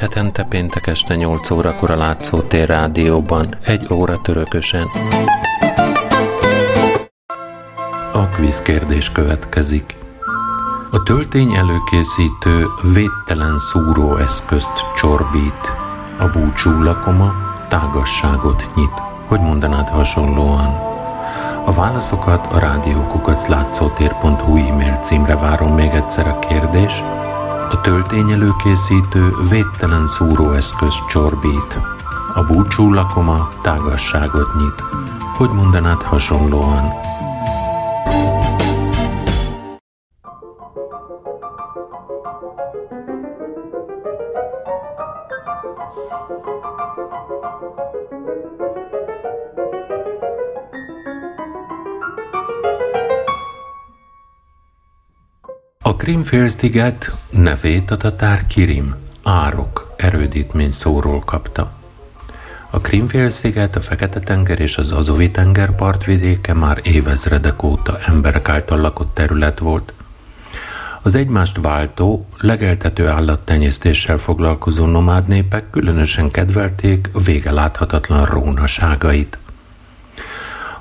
hetente péntek este 8 órakor a Látszótér Rádióban, egy óra törökösen. A kvíz kérdés következik. A töltény előkészítő védtelen szúróeszközt csorbít. A búcsú lakoma tágasságot nyit. Hogy mondanád hasonlóan? A válaszokat a rádiókukat látszótér.hu e-mail címre várom még egyszer a kérdés, a töltényelőkészítő védtelen szúróeszköz csorbít. A búcsú lakoma tágasságot nyit. Hogy mondanád hasonlóan? Krimfélsziget nevét a tatár Kirim, árok, erődítmény szóról kapta. A Krimfélsziget, a Fekete-tenger és az Azovi-tenger partvidéke már évezredek óta emberek által lakott terület volt. Az egymást váltó, legeltető állattenyésztéssel foglalkozó nomád népek különösen kedvelték a vége láthatatlan rónaságait.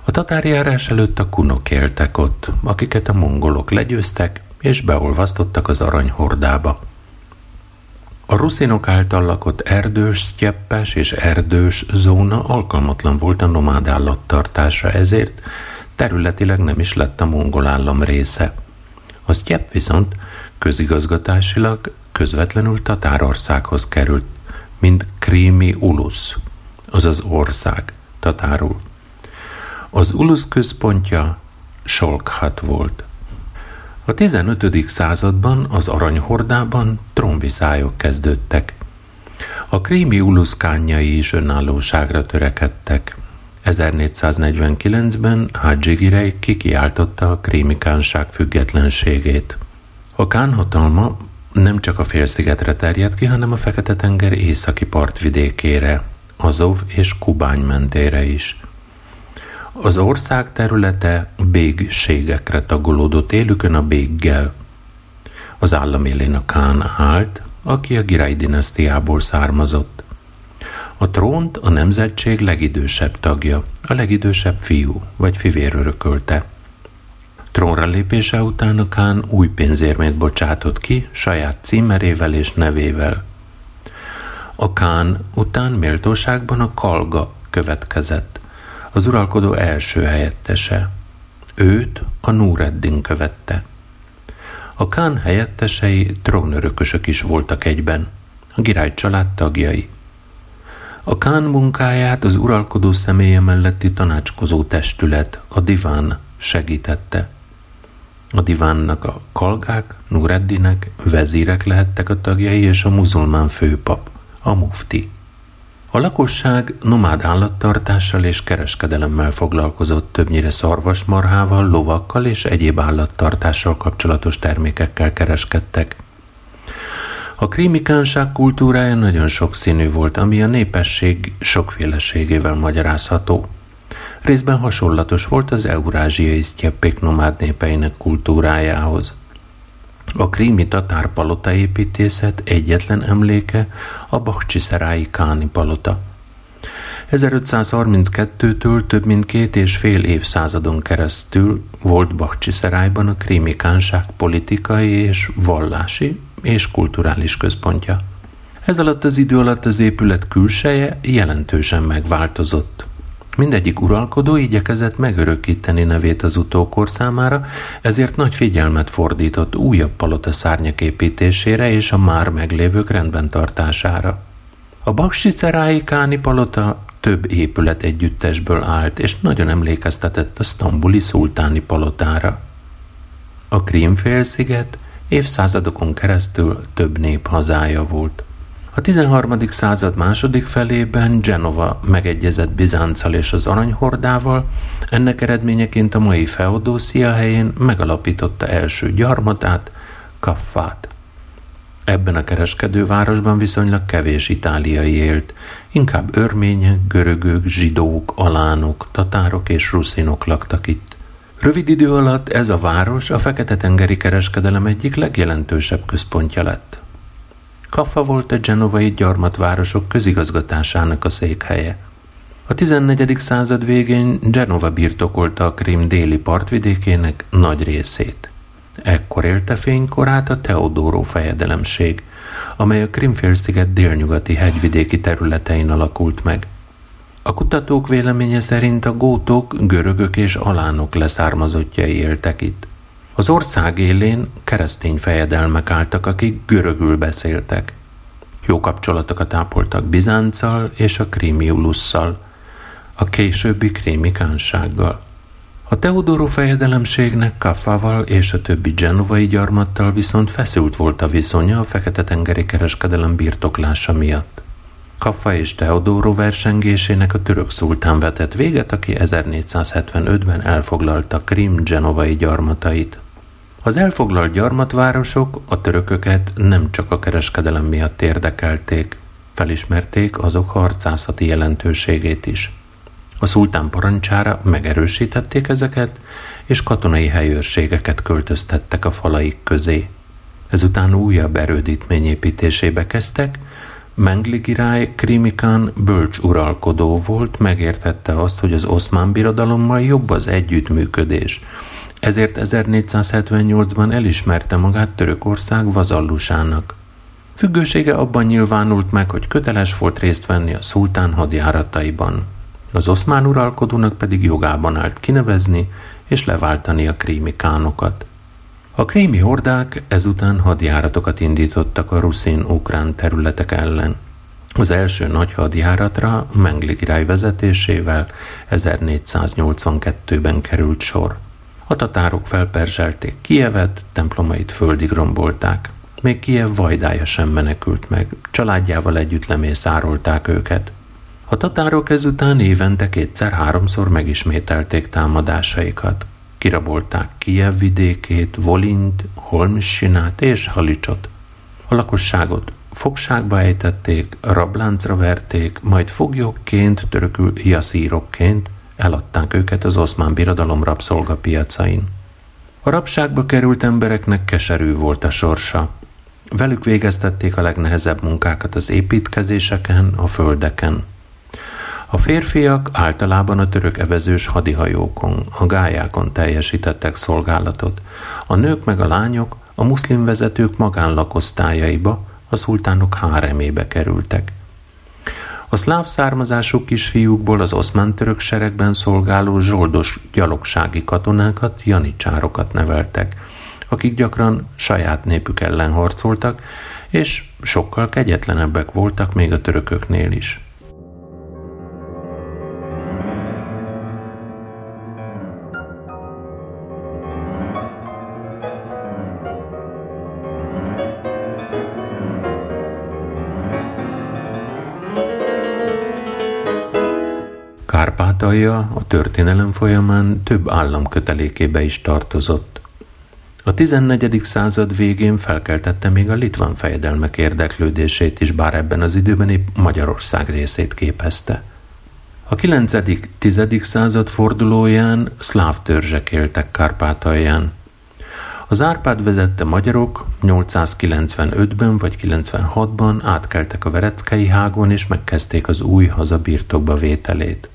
A tatárjárás előtt a kunok éltek ott, akiket a mongolok legyőztek, és beolvasztottak az aranyhordába. A ruszinok által lakott erdős, sztyeppes és erdős zóna alkalmatlan volt a nomád állattartásra, ezért területileg nem is lett a mongol állam része. A sztyepp viszont közigazgatásilag közvetlenül Tatárországhoz került, mint Krími Ulusz, azaz ország, tatárul. Az Ulusz központja Solkhat volt. A 15. században az aranyhordában trónviszályok kezdődtek. A krími uluszkányai is önállóságra törekedtek. 1449-ben Hadzsi Girey kikiáltotta a krími kánság függetlenségét. A kán hatalma nem csak a félszigetre terjedt ki, hanem a Fekete-tenger északi partvidékére, Azov és Kubány mentére is – az ország területe bégségekre tagolódott élükön a béggel. Az állam élén a Kán állt, aki a Girai dinasztiából származott. A trónt a nemzetség legidősebb tagja, a legidősebb fiú vagy fivér örökölte. Trónra lépése után a Kán új pénzérmét bocsátott ki saját címerével és nevével. A Kán után méltóságban a Kalga következett az uralkodó első helyettese. Őt a Núreddin követte. A Kán helyettesei trónörökösök is voltak egyben, a király család tagjai. A Kán munkáját az uralkodó személye melletti tanácskozó testület, a diván segítette. A divánnak a kalgák, Nureddinek, vezírek lehettek a tagjai, és a muzulmán főpap, a mufti. A lakosság nomád állattartással és kereskedelemmel foglalkozott, többnyire szarvasmarhával, lovakkal és egyéb állattartással kapcsolatos termékekkel kereskedtek. A krímikánság kultúrája nagyon sokszínű volt, ami a népesség sokféleségével magyarázható. Részben hasonlatos volt az eurázsiai sztyeppék nomád népeinek kultúrájához. A krími tatár palota építészet egyetlen emléke a Bakcsiszerái Káni palota. 1532-től több mint két és fél évszázadon keresztül volt Bakcsiszerájban a krími kánság politikai és vallási és kulturális központja. Ez alatt az idő alatt az épület külseje jelentősen megváltozott. Mindegyik uralkodó igyekezett megörökíteni nevét az utókor számára, ezért nagy figyelmet fordított újabb palota szárnyak építésére és a már meglévők rendben tartására. A Baksicerái Káni palota több épület együttesből állt, és nagyon emlékeztetett a sztambuli szultáni palotára. A Krímfélsziget évszázadokon keresztül több nép hazája volt. A 13. század második felében Genova megegyezett Bizánccal és az aranyhordával, ennek eredményeként a mai Feodószia helyén megalapította első gyarmatát, Kaffát. Ebben a kereskedővárosban viszonylag kevés itáliai élt, inkább örmények, görögök, zsidók, alánok, tatárok és ruszinok laktak itt. Rövid idő alatt ez a város a Fekete-tengeri kereskedelem egyik legjelentősebb központja lett. Kaffa volt a genovai gyarmatvárosok közigazgatásának a székhelye. A 14. század végén Genova birtokolta a Krim déli partvidékének nagy részét. Ekkor élte fénykorát a Teodoro fejedelemség, amely a Krimfélsziget délnyugati hegyvidéki területein alakult meg. A kutatók véleménye szerint a gótok, görögök és alánok leszármazottjai éltek itt. Az ország élén keresztény fejedelmek álltak, akik görögül beszéltek. Jó kapcsolatokat ápoltak Bizánccal és a Krímiulusszal, a későbbi krími kánsággal. A Teodoro fejedelemségnek Kaffával és a többi genovai gyarmattal viszont feszült volt a viszonya a Fekete-tengeri kereskedelem birtoklása miatt. Kaffa és Teodoro versengésének a török szultán vetett véget, aki 1475-ben elfoglalta Krim genovai gyarmatait. Az elfoglalt gyarmatvárosok a törököket nem csak a kereskedelem miatt érdekelték, felismerték azok harcászati jelentőségét is. A szultán parancsára megerősítették ezeket, és katonai helyőrségeket költöztettek a falaik közé. Ezután újabb erődítmény építésébe kezdtek, Mengli király Krimikán bölcs uralkodó volt, megértette azt, hogy az oszmán birodalommal jobb az együttműködés, ezért 1478-ban elismerte magát Törökország vazallusának. Függősége abban nyilvánult meg, hogy köteles volt részt venni a szultán hadjárataiban. Az oszmán uralkodónak pedig jogában állt kinevezni és leváltani a krími kánokat. A krími hordák ezután hadjáratokat indítottak a ruszin-ukrán területek ellen. Az első nagy hadjáratra Mengli király vezetésével 1482-ben került sor. A tatárok felperzselték Kievet, templomait földig rombolták. Még Kiev vajdája sem menekült meg, családjával együtt lemészárolták őket. A tatárok ezután évente kétszer-háromszor megismételték támadásaikat. Kirabolták Kiev vidékét, Volint, Holmsinát és Halicsot. A lakosságot fogságba ejtették, rabláncra verték, majd foglyokként, törökül jaszírokként eladták őket az oszmán birodalom rabszolgapiacain. A rabságba került embereknek keserű volt a sorsa. Velük végeztették a legnehezebb munkákat az építkezéseken, a földeken. A férfiak általában a török evezős hadihajókon, a gályákon teljesítettek szolgálatot, a nők meg a lányok a muszlim vezetők magánlakosztályaiba, a szultánok háremébe kerültek. A szláv származású kisfiúkból az oszmán török seregben szolgáló zsoldos gyalogsági katonákat, janicsárokat neveltek, akik gyakran saját népük ellen harcoltak, és sokkal kegyetlenebbek voltak még a törököknél is. Kárpátalja a történelem folyamán több állam kötelékébe is tartozott. A 14. század végén felkeltette még a litván fejedelmek érdeklődését is, bár ebben az időben épp Magyarország részét képezte. A 9.-10. század fordulóján szláv törzsek éltek Kárpátalján. Az Árpád vezette magyarok 895-ben vagy 96-ban átkeltek a Vereckei hágon és megkezdték az új haza birtokba vételét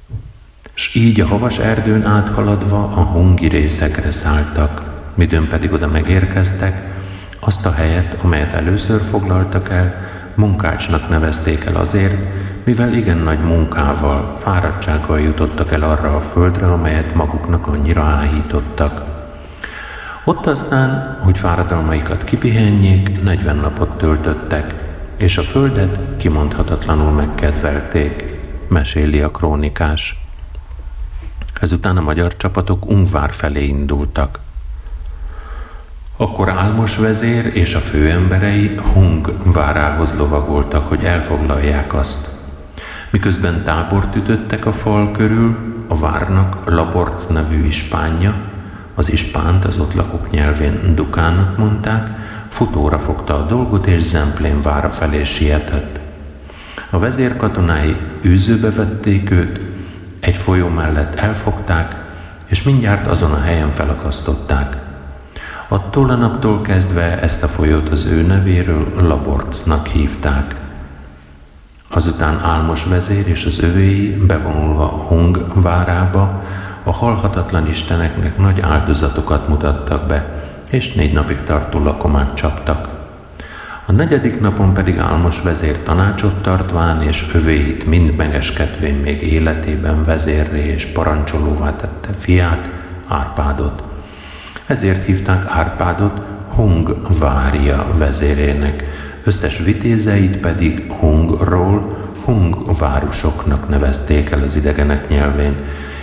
s így a havas erdőn áthaladva a hungi részekre szálltak, midőn pedig oda megérkeztek, azt a helyet, amelyet először foglaltak el, munkácsnak nevezték el azért, mivel igen nagy munkával, fáradtsággal jutottak el arra a földre, amelyet maguknak annyira áhítottak. Ott aztán, hogy fáradalmaikat kipihenjék, 40 napot töltöttek, és a földet kimondhatatlanul megkedvelték, meséli a krónikás. Ezután a magyar csapatok Ungvár felé indultak. Akkor Álmos vezér és a főemberei Hung várához lovagoltak, hogy elfoglalják azt. Miközben tábort ütöttek a fal körül, a várnak Laborc nevű ispánja, az ispánt az ott lakók nyelvén Dukának mondták, futóra fogta a dolgot, és Zemplén vára felé sietett. A vezér katonái űzőbe vették őt, egy folyó mellett elfogták, és mindjárt azon a helyen felakasztották. Attól a naptól kezdve ezt a folyót az ő nevéről Laborcnak hívták. Azután Álmos vezér és az övéi bevonulva Hung várába a halhatatlan isteneknek nagy áldozatokat mutattak be, és négy napig tartó lakomát csaptak. A negyedik napon pedig Álmos vezér tanácsot tartván, és övéit mind megeskedvén még életében vezérré és parancsolóvá tette fiát, Árpádot. Ezért hívták Árpádot Hung Vária vezérének, összes vitézeit pedig Hungról Hung városoknak nevezték el az idegenek nyelvén,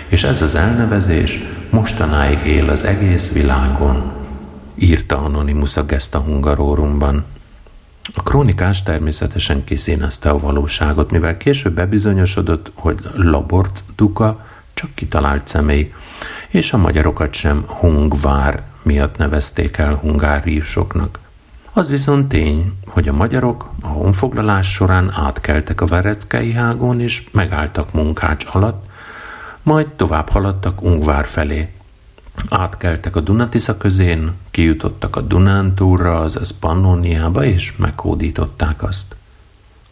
és ez az elnevezés mostanáig él az egész világon, írta Anonymous a Gesta Hungarórumban. A krónikás természetesen kiszínezte a valóságot, mivel később bebizonyosodott, hogy Laborc Duka csak kitalált személy, és a magyarokat sem Hungvár miatt nevezték el hungáriusoknak. Az viszont tény, hogy a magyarok a honfoglalás során átkeltek a Vereckei hágon és megálltak munkács alatt, majd tovább haladtak Ungvár felé. Átkeltek a Dunatisza közén, kijutottak a Dunántúrra, azaz Pannoniába, és meghódították azt.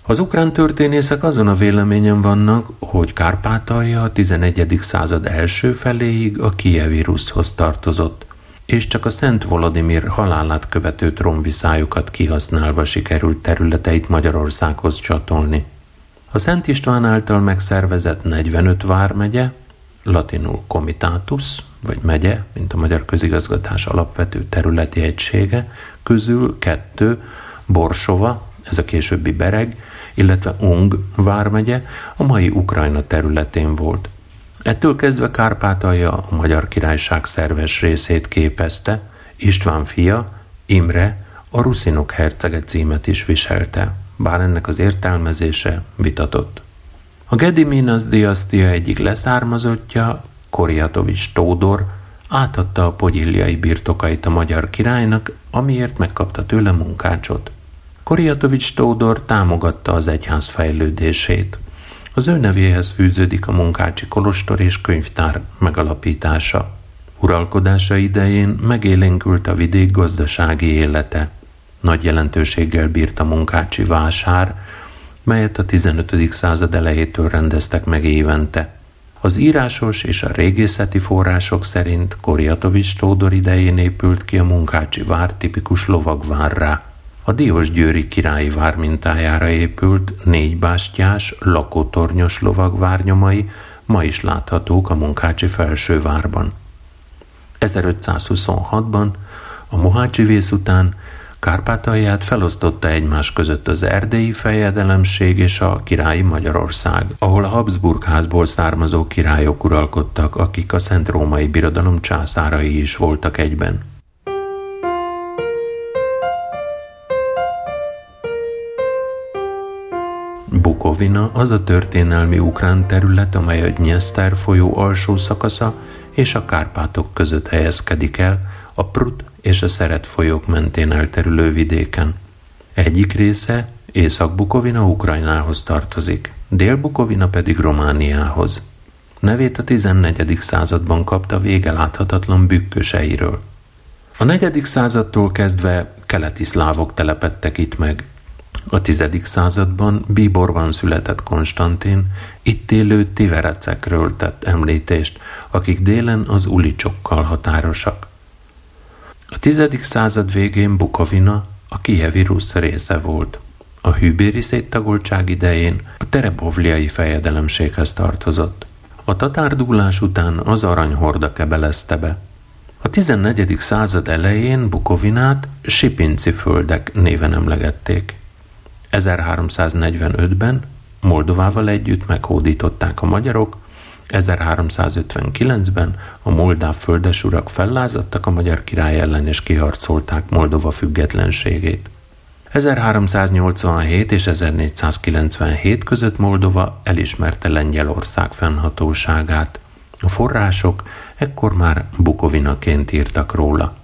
Az ukrán történészek azon a véleményen vannak, hogy Kárpátalja a 11. század első feléig a Kievi Ruszhoz tartozott, és csak a Szent Volodimir halálát követő trónviszályokat kihasználva sikerült területeit Magyarországhoz csatolni. A Szent István által megszervezett 45 vármegye, latinul comitatus, vagy megye, mint a magyar közigazgatás alapvető területi egysége, közül kettő, Borsova, ez a későbbi Bereg, illetve Ung vármegye a mai Ukrajna területén volt. Ettől kezdve Kárpátalja a Magyar Királyság szerves részét képezte, István fia, Imre, a Ruszinok hercege címet is viselte, bár ennek az értelmezése vitatott. A Gediminas diasztia egyik leszármazottja, Koriatovics Tódor, átadta a pogyilliai birtokait a magyar királynak, amiért megkapta tőle munkácsot. Koriatovics Tódor támogatta az egyház fejlődését. Az ő nevéhez fűződik a munkácsi kolostor és könyvtár megalapítása. Uralkodása idején megélénkült a vidék gazdasági élete. Nagy jelentőséggel bírt a munkácsi vásár, melyet a 15. század elejétől rendeztek meg évente. Az írásos és a régészeti források szerint Koriatovics Tódor idején épült ki a munkácsi vár tipikus lovagvárrá. A Diósgyőri királyi vár mintájára épült négy bástyás, lakótornyos lovagvárnyomai ma is láthatók a munkácsi felsővárban. 1526-ban a Mohácsi vész után Kárpátalját felosztotta egymás között az erdélyi fejedelemség és a királyi Magyarország, ahol a Habsburg házból származó királyok uralkodtak, akik a Szent Római Birodalom császárai is voltak egyben. Bukovina az a történelmi ukrán terület, amely a Dnyeszter folyó alsó szakasza és a Kárpátok között helyezkedik el, a Prut és a Szeret folyók mentén elterülő vidéken. Egyik része Észak-Bukovina Ukrajnához tartozik, Dél-Bukovina pedig Romániához. Nevét a 14. században kapta vége láthatatlan bükköseiről. A negyedik századtól kezdve keleti szlávok telepettek itt meg. A tizedik században Bíborban született Konstantin, itt élő tiverecekről tett említést, akik délen az ulicsokkal határosak. A tizedik század végén Bukovina a Kijevi része volt. A hűbéri széttagoltság idején a terebovliai fejedelemséghez tartozott. A tatárdúlás után az aranyhorda kebelezte be. A 14. század elején Bukovinát Sipinci földek néven emlegették. 1345-ben Moldovával együtt meghódították a magyarok, 1359-ben a moldáv földesurak fellázadtak a magyar király ellen és kiharcolták Moldova függetlenségét. 1387 és 1497 között Moldova elismerte Lengyelország fennhatóságát. A források ekkor már Bukovinaként írtak róla.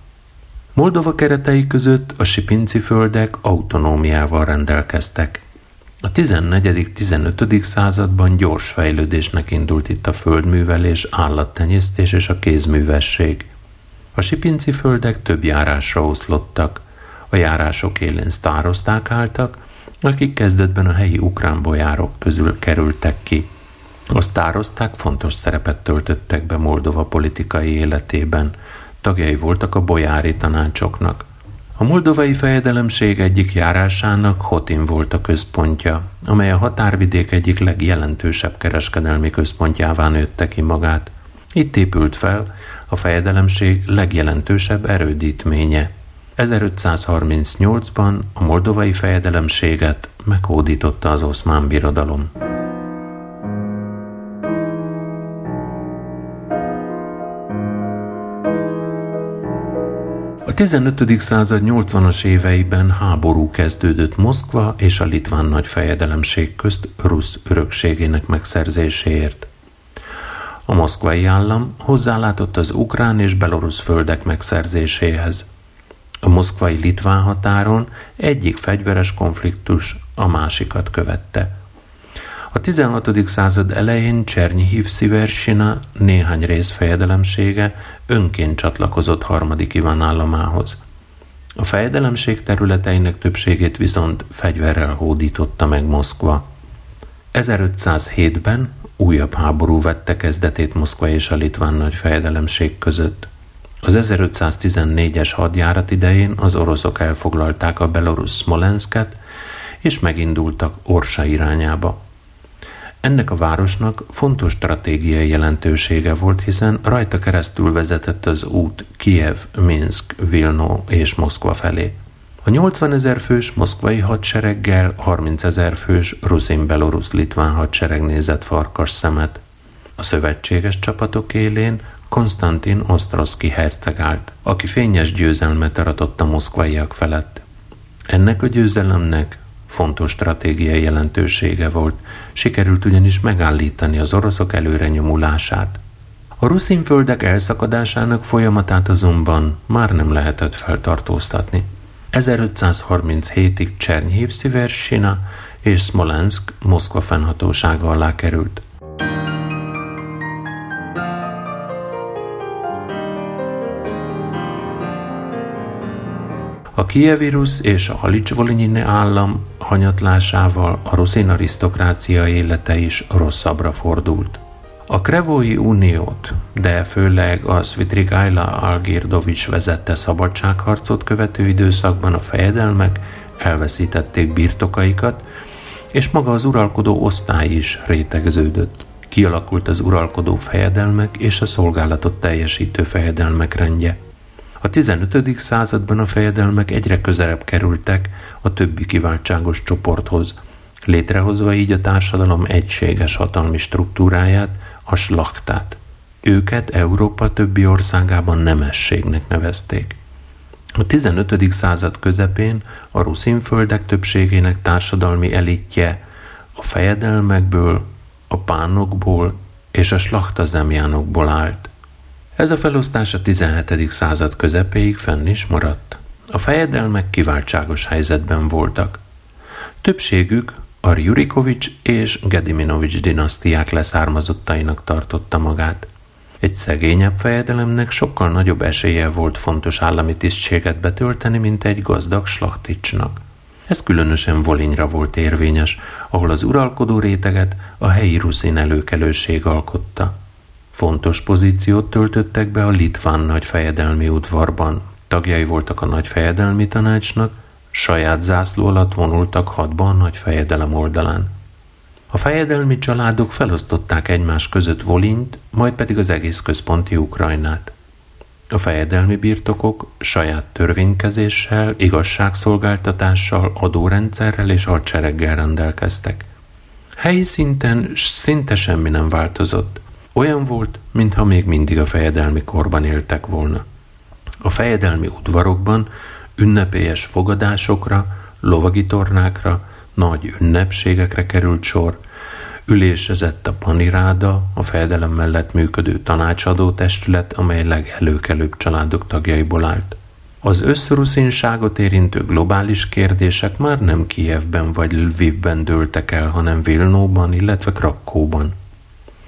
Moldova keretei között a sipinci földek autonómiával rendelkeztek. A 14.-15. században gyors fejlődésnek indult itt a földművelés, állattenyésztés és a kézművesség. A sipinci földek több járásra oszlottak. A járások élén sztározták álltak, akik kezdetben a helyi ukrán bojárok közül kerültek ki. A sztározták fontos szerepet töltöttek be Moldova politikai életében. Tagjai voltak a bojári tanácsoknak – a moldovai fejedelemség egyik járásának Hotin volt a központja, amely a határvidék egyik legjelentősebb kereskedelmi központjává nőtte ki magát. Itt épült fel a fejedelemség legjelentősebb erődítménye. 1538-ban a moldovai fejedelemséget meghódította az oszmán birodalom. 15. század 80-as éveiben háború kezdődött Moszkva és a litván nagyfejedelemség közt rusz örökségének megszerzéséért. A moszkvai állam hozzálátott az ukrán és belorusz földek megszerzéséhez. A moszkvai litván határon egyik fegyveres konfliktus a másikat követte – a 16. század elején Csernyihiv Sziversina néhány részfejedelemsége önként csatlakozott harmadik Iván államához. A fejedelemség területeinek többségét viszont fegyverrel hódította meg Moszkva. 1507-ben újabb háború vette kezdetét Moszkva és a litván nagy fejedelemség között. Az 1514-es hadjárat idején az oroszok elfoglalták a belorusz Smolensket, és megindultak Orsa irányába. Ennek a városnak fontos stratégiai jelentősége volt, hiszen rajta keresztül vezetett az út Kiev, Minsk, Vilno és Moszkva felé. A 80 ezer fős moszkvai hadsereggel 30 ezer fős ruszin-belorusz-litván hadsereg nézett farkas szemet. A szövetséges csapatok élén Konstantin Osztroszki herceg állt, aki fényes győzelmet aratott a moszkvaiak felett. Ennek a győzelemnek fontos stratégiai jelentősége volt, sikerült ugyanis megállítani az oroszok előre nyomulását. A ruszinföldek elszakadásának folyamatát azonban már nem lehetett feltartóztatni. 1537-ig Csernyiv Sziversina és Smolensk Moszkva fennhatósága alá került. A kievírus és a Halicsvolinyi állam hanyatlásával a ruszin arisztokrácia élete is rosszabbra fordult. A Krevói Uniót, de főleg a Svidrigaila Algirdovics vezette szabadságharcot követő időszakban a fejedelmek elveszítették birtokaikat, és maga az uralkodó osztály is rétegződött. Kialakult az uralkodó fejedelmek és a szolgálatot teljesítő fejedelmek rendje. A 15. században a fejedelmek egyre közelebb kerültek a többi kiváltságos csoporthoz, létrehozva így a társadalom egységes hatalmi struktúráját, a slaktát. Őket Európa többi országában nemességnek nevezték. A 15. század közepén a ruszinföldek többségének társadalmi elitje a fejedelmekből, a pánokból és a slachtazemjánokból állt. Ez a felosztás a 17. század közepéig fenn is maradt. A fejedelmek kiváltságos helyzetben voltak. Többségük a Rjurikovics és Gediminovics dinasztiák leszármazottainak tartotta magát. Egy szegényebb fejedelemnek sokkal nagyobb esélye volt fontos állami tisztséget betölteni, mint egy gazdag slachticsnak. Ez különösen Volinyra volt érvényes, ahol az uralkodó réteget a helyi ruszin előkelőség alkotta. Fontos pozíciót töltöttek be a litván nagyfejedelmi udvarban. Tagjai voltak a nagyfejedelmi tanácsnak, saját zászló alatt vonultak hatba a nagyfejedelem oldalán. A fejedelmi családok felosztották egymás között Volint, majd pedig az egész központi Ukrajnát. A fejedelmi birtokok saját törvénykezéssel, igazságszolgáltatással, adórendszerrel és hadsereggel rendelkeztek. Helyi szinten szinte semmi nem változott. Olyan volt, mintha még mindig a fejedelmi korban éltek volna. A fejedelmi udvarokban ünnepélyes fogadásokra, lovagi tornákra, nagy ünnepségekre került sor, ülésezett a paniráda, a fejedelem mellett működő tanácsadó testület, amely legelőkelőbb családok tagjaiból állt. Az összruszinságot érintő globális kérdések már nem Kijevben vagy Lvivben dőltek el, hanem Vilnóban, illetve Krakóban.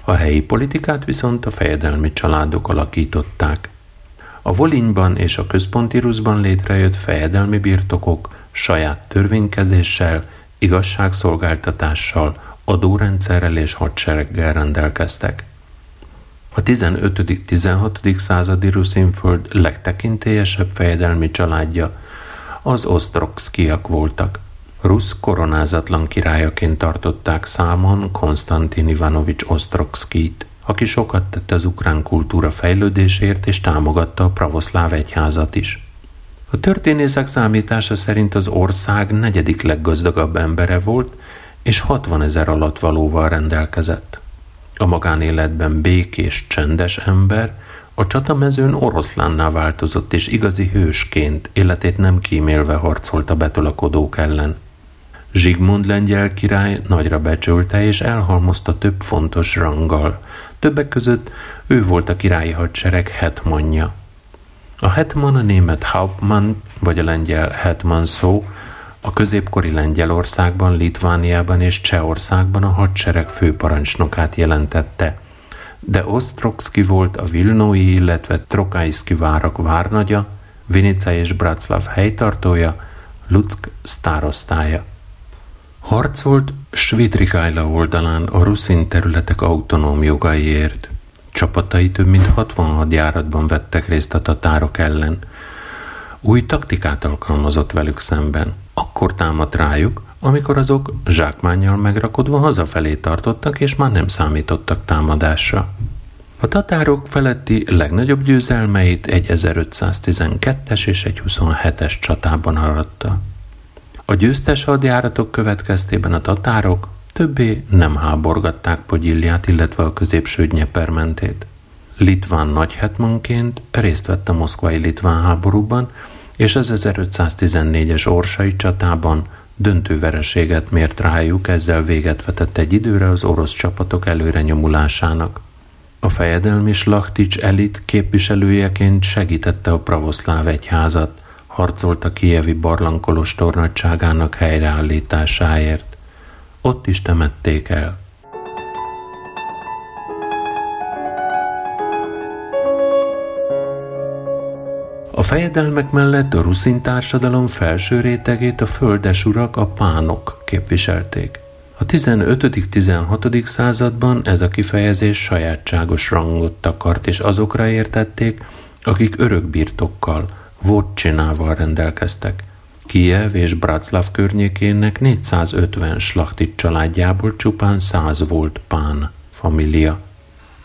A helyi politikát viszont a fejedelmi családok alakították. A Volinyban és a központi Ruszban létrejött fejedelmi birtokok saját törvénykezéssel, igazságszolgáltatással, adórendszerrel és hadsereggel rendelkeztek. A 15.-16. századi Ruszinföld legtekintélyesebb fejedelmi családja az osztrokszkiak voltak. Rusz koronázatlan királyaként tartották számon Konstantin Ivanovics Osztrokszkit, aki sokat tett az ukrán kultúra fejlődésért és támogatta a pravoszláv egyházat is. A történészek számítása szerint az ország negyedik leggazdagabb embere volt, és 60 ezer valóval rendelkezett. A magánéletben békés, csendes ember, a csatamezőn oroszlánná változott, és igazi hősként, életét nem kímélve harcolt a betolakodók ellen. Zsigmond lengyel király nagyra becsülte és elhalmozta több fontos ranggal. Többek között ő volt a királyi hadsereg hetmanja. A hetman a német Hauptmann, vagy a lengyel hetman szó, a középkori Lengyelországban, Litvániában és Csehországban a hadsereg főparancsnokát jelentette, de Osztrokski volt a Vilnói, illetve Trokaiszki várak várnagya, Vinica és Braclav helytartója, Luck sztárosztája. Harcolt Svidrikajla oldalán a ruszin területek autonóm jogaiért. Csapatai több mint 66 járatban vettek részt a tatárok ellen. Új taktikát alkalmazott velük szemben – akkor támadt rájuk, amikor azok zsákmánnyal megrakodva hazafelé tartottak, és már nem számítottak támadásra. A tatárok feletti legnagyobb győzelmeit egy 1512-es és egy 27-es csatában aratta. A győztes hadjáratok következtében a tatárok többé nem háborgatták Pogyilliát, illetve a középső Dnyepermentét. Litván nagyhetmanként részt vett a moszkvai litván háborúban, és az 1514-es Orsai csatában döntő vereséget mért rájuk, ezzel véget vetett egy időre az orosz csapatok előre nyomulásának. A fejedelmi slachtics elit képviselőjeként segítette a pravoszláv egyházat, harcolt a kievi barlangkolostor nagyságának helyreállításáért. Ott is temették el. A fejedelmek mellett a ruszin társadalom felső rétegét a földesurak, a pánok képviselték. A 15.-16. században ez a kifejezés sajátságos rangot takart, és azokra értették, akik örökbirtokkal, vodcsinával rendelkeztek. Kiev és Braclav környékének 450 slachtit családjából csupán 100 volt pán família.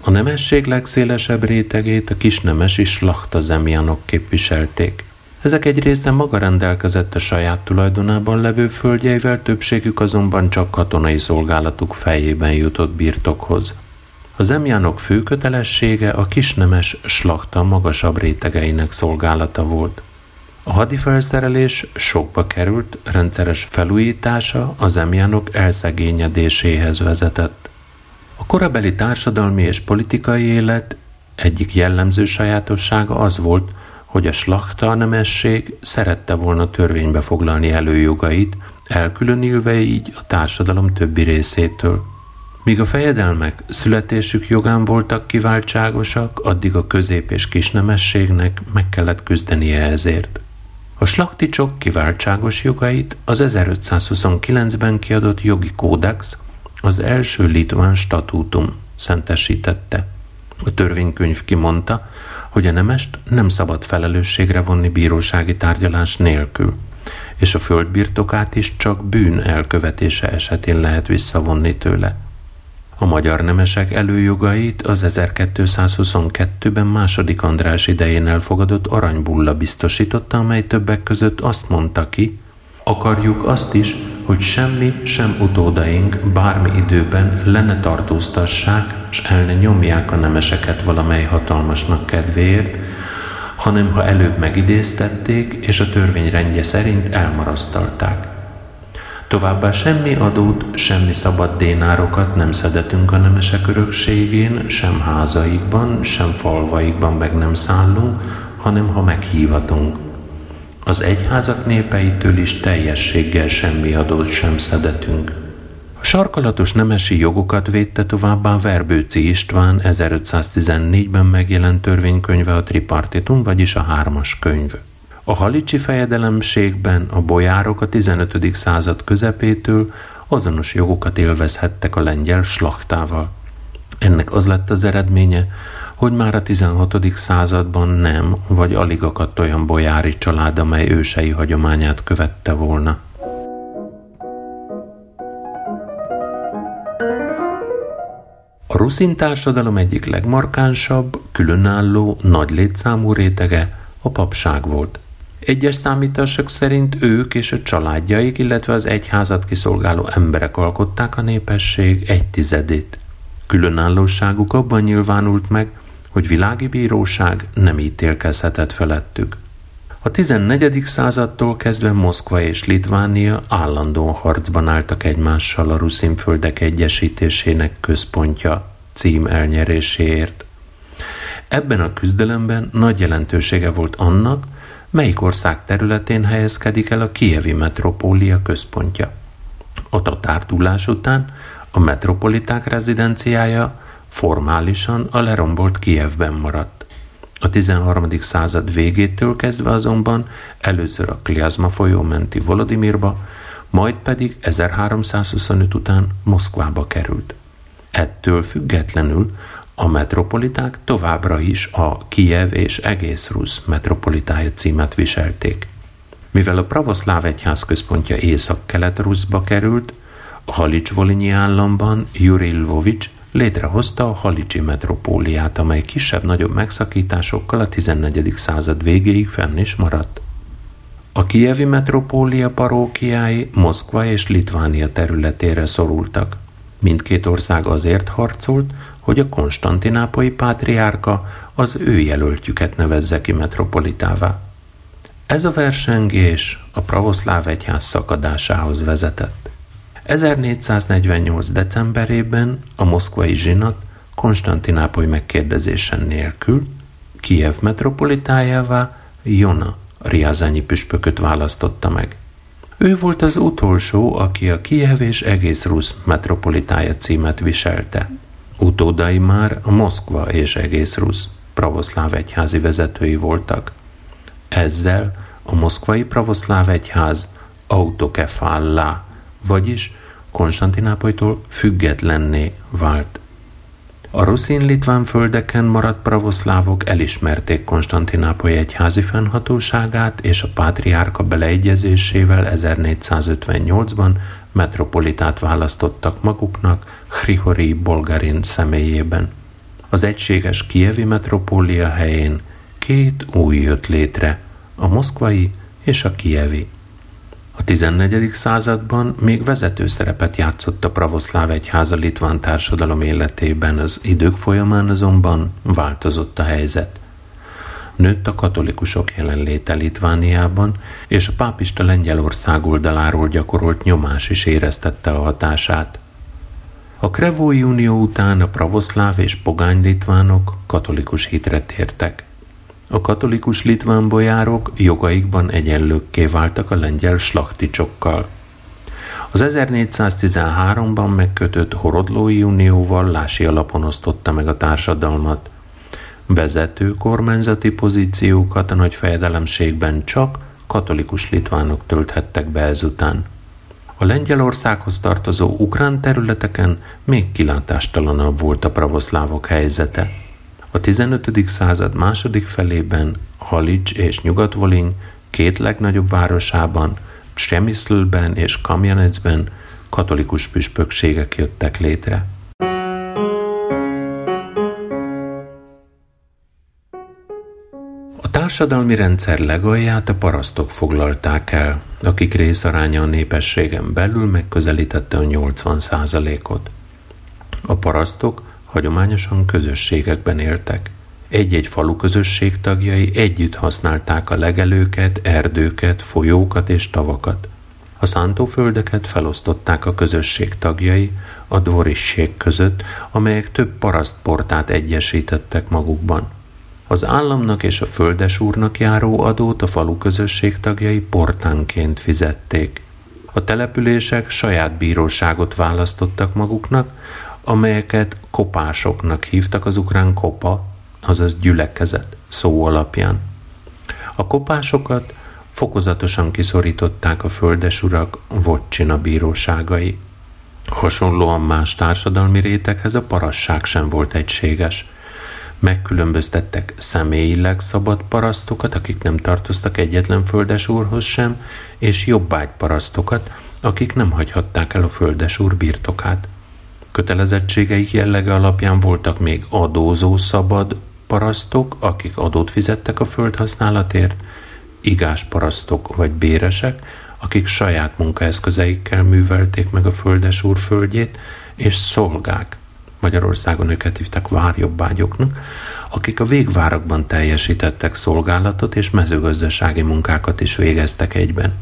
A nemesség legszélesebb rétegét a kisnemesi slachta zemjánok képviselték. Ezek egy része maga rendelkezett a saját tulajdonában levő földjeivel, többségük azonban csak katonai szolgálatuk fejében jutott birtokhoz. Az emjánok fő kötelessége a kisnemes slachta magasabb rétegeinek szolgálata volt. A hadifelszerelés sokba került, rendszeres felújítása az emjánok elszegényedéséhez vezetett. A korabeli társadalmi és politikai élet egyik jellemző sajátossága az volt, hogy a slachta nemesség szerette volna törvénybe foglalni előjogait, elkülönülve így a társadalom többi részétől. Míg a fejedelmek születésük jogán voltak kiváltságosak, addig a közép- és kisnemességnek meg kellett küzdenie ezért. A slakticsok kiváltságos jogait az 1529-ben kiadott jogi kódex az első litván statútum szentesítette. A törvénykönyv kimondta, hogy a nemest nem szabad felelősségre vonni bírósági tárgyalás nélkül, és a földbirtokát is csak bűn elkövetése esetén lehet visszavonni tőle. A magyar nemesek előjogait az 1222-ben második András idején elfogadott aranybulla biztosította, amely többek között azt mondta ki, akarjuk azt is, hogy semmi, sem utódaink bármi időben le ne tartóztassák, és el ne nyomják a nemeseket valamely hatalmasnak kedvéért, hanem ha előbb megidéztették, és a törvény rendje szerint elmarasztalták. Továbbá semmi adót, semmi szabad dénárokat nem szedetünk a nemesek örökségén, sem házaikban, sem falvaikban meg nem szállunk, hanem ha meghívatunk. Az egyházak népeitől is teljességgel semmi adót sem szedetünk. A sarkalatos nemesi jogokat védte továbbá Verbőci István 1514-ben megjelent törvénykönyve a Tripartitum, vagyis a hármas könyv. A halicsi fejedelemségben a bojárok a 15. század közepétől azonos jogokat élvezhettek a lengyel slachtával. Ennek az lett az eredménye, hogy már a 16. században nem, vagy alig akadt olyan bojári család, amely ősei hagyományát követte volna. A ruszin társadalom egyik legmarkánsabb, különálló, nagy létszámú rétege a papság volt. Egyes számítások szerint ők és a családjaik, illetve az egyházat kiszolgáló emberek alkották a népesség egy tizedét. Különállóságuk abban nyilvánult meg, hogy világi bíróság nem ítélkezhetett felettük. A 14. századtól kezdve Moszkva és Litvánia állandóan harcban álltak egymással a földek egyesítésének központja cím elnyeréséért. Ebben a küzdelemben nagy jelentősége volt annak, melyik ország területén helyezkedik el a kievi metropólia központja. A tatár túlás után a metropoliták rezidenciája formálisan a lerombolt Kievben maradt. A 13. század végétől kezdve azonban először a Kliazma folyó menti Volodimirba, majd pedig 1325 után Moszkvába került. Ettől függetlenül a metropoliták továbbra is a Kijev és egész Rusz metropolitája címet viselték. Mivel a pravoszláv egyház központja észak-kelet Ruszba került, a Halics-Volinyi államban Juri Lvovics létrehozta a Halicsi metropóliát, amely kisebb-nagyobb megszakításokkal a 14. század végéig fenn is maradt. A kievi metropólia parókiái Moszkva és Litvánia területére szorultak. Mindkét ország azért harcolt, hogy a konstantinápoi pátriárka az ő jelöltjüket nevezze ki metropolitává. Ez a versengés a pravoszláv egyház szakadásához vezetett. 1448. decemberében a moszkvai zsinat Konstantinápoly megkérdezésen nélkül Kiev metropolitájává Jona riázányi püspököt választotta meg. Ő volt az utolsó, aki a Kiev és egész Rusz metropolitája címet viselte. Utódai már a Moszkva és egész Rusz pravoszláv egyházi vezetői voltak. Ezzel a moszkvai pravoszláv egyház autokefállá, vagyis Konstantinápolytól függetlenné vált. A ruszin-litván földeken maradt pravoszlávok elismerték Konstantinápoly egyházi fennhatóságát, és a pátriárka beleegyezésével 1458-ban metropolitát választottak maguknak Hrihori Bolgarin személyében. Az egységes kievi metropólia helyén két új jött létre, a moszkvai és a kievi. A 14. században még vezető szerepet játszott a pravoszláv egyház a litván társadalom életében, az idők folyamán azonban változott a helyzet. Nőtt a katolikusok jelenléte Litvániában, és a pápista Lengyelország oldaláról gyakorolt nyomás is éreztette a hatását. A Krevói Unió után a pravoszláv és pogány litvánok katolikus hitre tértek – a katolikus litván jogaikban egyenlőkké váltak a lengyel slakticsokkal. Az 1413-ban megkötött Horodlói Unióval lási alapon osztotta meg a társadalmat. Vezető kormányzati pozíciókat a nagy fejedelemségben csak katolikus litvánok tölthettek be ezután. A Lengyelországhoz tartozó ukrán területeken még kilátástalanabb volt a pravoszlávok helyzete. A 15. század második felében Halics és Nyugatvolin két legnagyobb városában, Semiszlben és Kamjanecben katolikus püspökségek jöttek létre. A társadalmi rendszer legalját a parasztok foglalták el, akik részaránya a népességen belül megközelítette a 80 ot A parasztok hagyományosan közösségekben éltek. Egy-egy falu közösség tagjai együtt használták a legelőket, erdőket, folyókat és tavakat. A szántóföldeket felosztották a közösség tagjai a dvorisség között, amelyek több parasztportát egyesítettek magukban. Az államnak és a földesúrnak járó adót a falu közösség tagjai portánként fizették. A települések saját bíróságot választottak maguknak, amelyeket kopásoknak hívtak az ukrán kopa, azaz gyülekezet szó alapján. A kopásokat fokozatosan kiszorították a földesurak vocsina bíróságai. Hasonlóan más társadalmi réteghez a parasság sem volt egységes. Megkülönböztettek személyileg szabad parasztokat, akik nem tartoztak egyetlen földesúrhoz sem, és jobbágy parasztokat, akik nem hagyhatták el a földesúr birtokát. Kötelezettségeik jellege alapján voltak még adózó szabad parasztok, akik adót fizettek a földhasználatért, igás parasztok vagy béresek, akik saját munkaeszközeikkel művelték meg a földes úr földjét, és szolgák, Magyarországon őket hívták várjobbágyoknak, akik a végvárakban teljesítettek szolgálatot és mezőgazdasági munkákat is végeztek egyben.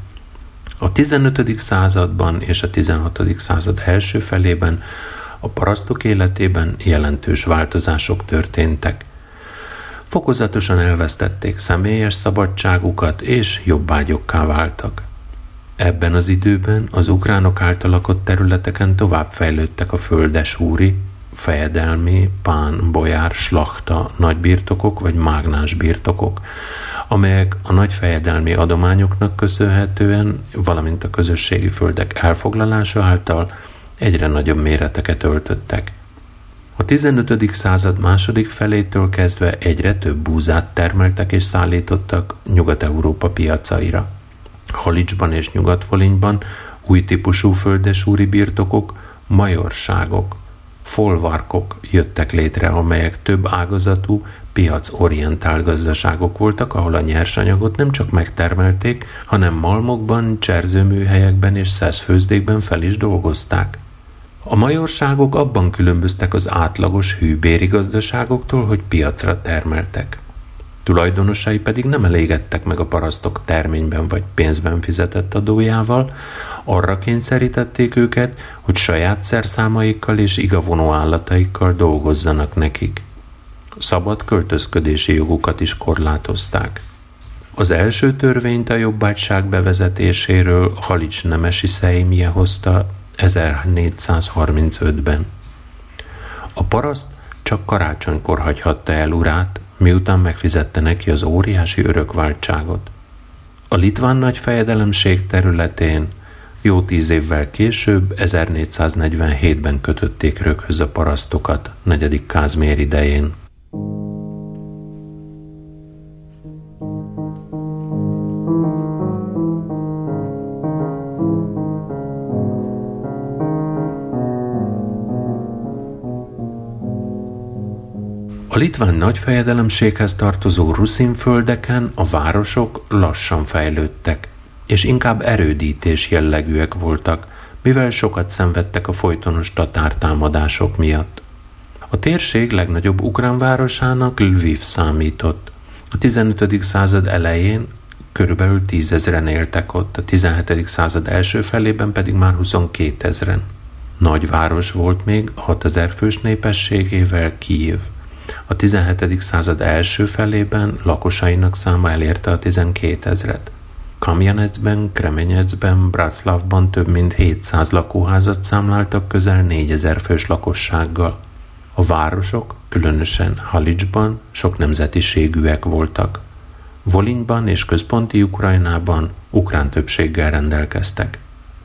A 15. században és a 16. század első felében a parasztok életében jelentős változások történtek. Fokozatosan elvesztették személyes szabadságukat és jobbágyokká váltak. Ebben az időben az ukránok által lakott területeken tovább fejlődtek a földes úri, fejedelmi, pán, bolyár, slachta, nagybirtokok vagy mágnás birtokok, amelyek a nagy fejedelmi adományoknak köszönhetően, valamint a közösségi földek elfoglalása által egyre nagyobb méreteket öltöttek. A 15. század második felétől kezdve egyre több búzát termeltek és szállítottak Nyugat-Európa piacaira. Halicsban és Nyugatfolinyban új típusú földesúri birtokok, majorságok, folvarkok jöttek létre, amelyek több ágazatú, piacorientált gazdaságok voltak, ahol a nyersanyagot nem csak megtermelték, hanem malmokban, cserzőműhelyekben és szeszfőzdékben fel is dolgozták. A majorságok abban különböztek az átlagos hűbéri gazdaságoktól, hogy piacra termeltek. Tulajdonosai pedig nem elégedtek meg a parasztok terményben vagy pénzben fizetett adójával, arra kényszerítették őket, hogy saját szerszámaikkal és igavonó állataikkal dolgozzanak nekik. Szabad költözködési jogukat is korlátozták. Az első törvényt a jobbágyság bevezetéséről Halics Nemesi Szejmie hozta 1435-ben. A paraszt csak karácsonykor hagyhatta el urát, miután megfizette neki az óriási örökváltságot. A litván nagy fejedelemség területén jó tíz évvel később, 1447-ben kötötték röghöz a parasztokat, negyedik Kázmér idején. A litván nagyfejedelemséghez tartozó ruszinföldeken a városok lassan fejlődtek, és inkább erődítés jellegűek voltak, mivel sokat szenvedtek a folytonos tatártámadások miatt. A térség legnagyobb ukrán városának Lviv számított. A 15. század elején körülbelül tízezren éltek ott, a 17. század első felében pedig már 22 ezren. Nagy város volt még 6000 fős népességével Kijév. A 17. század első felében lakosainak száma elérte a 12 ezret. Kamjanecben, Kremenyecben, Bratszlavban több mint 700 lakóházat számláltak közel 4000 fős lakossággal. A városok, különösen Halicsban sok nemzetiségűek voltak. Volinyban és központi Ukrajnában ukrán többséggel rendelkeztek.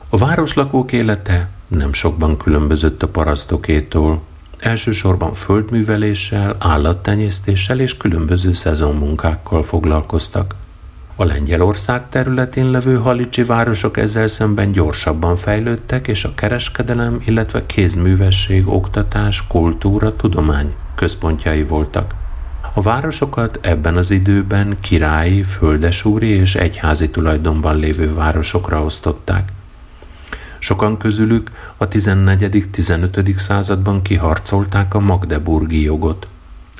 A városlakók élete nem sokban különbözött a parasztokétól, Elsősorban földműveléssel, állattenyésztéssel és különböző szezonmunkákkal foglalkoztak. A Lengyelország területén levő halicsi városok ezzel szemben gyorsabban fejlődtek, és a kereskedelem, illetve kézművesség, oktatás, kultúra, tudomány központjai voltak. A városokat ebben az időben királyi, földesúri és egyházi tulajdonban lévő városokra osztották. Sokan közülük a 14.-15. században kiharcolták a Magdeburgi jogot.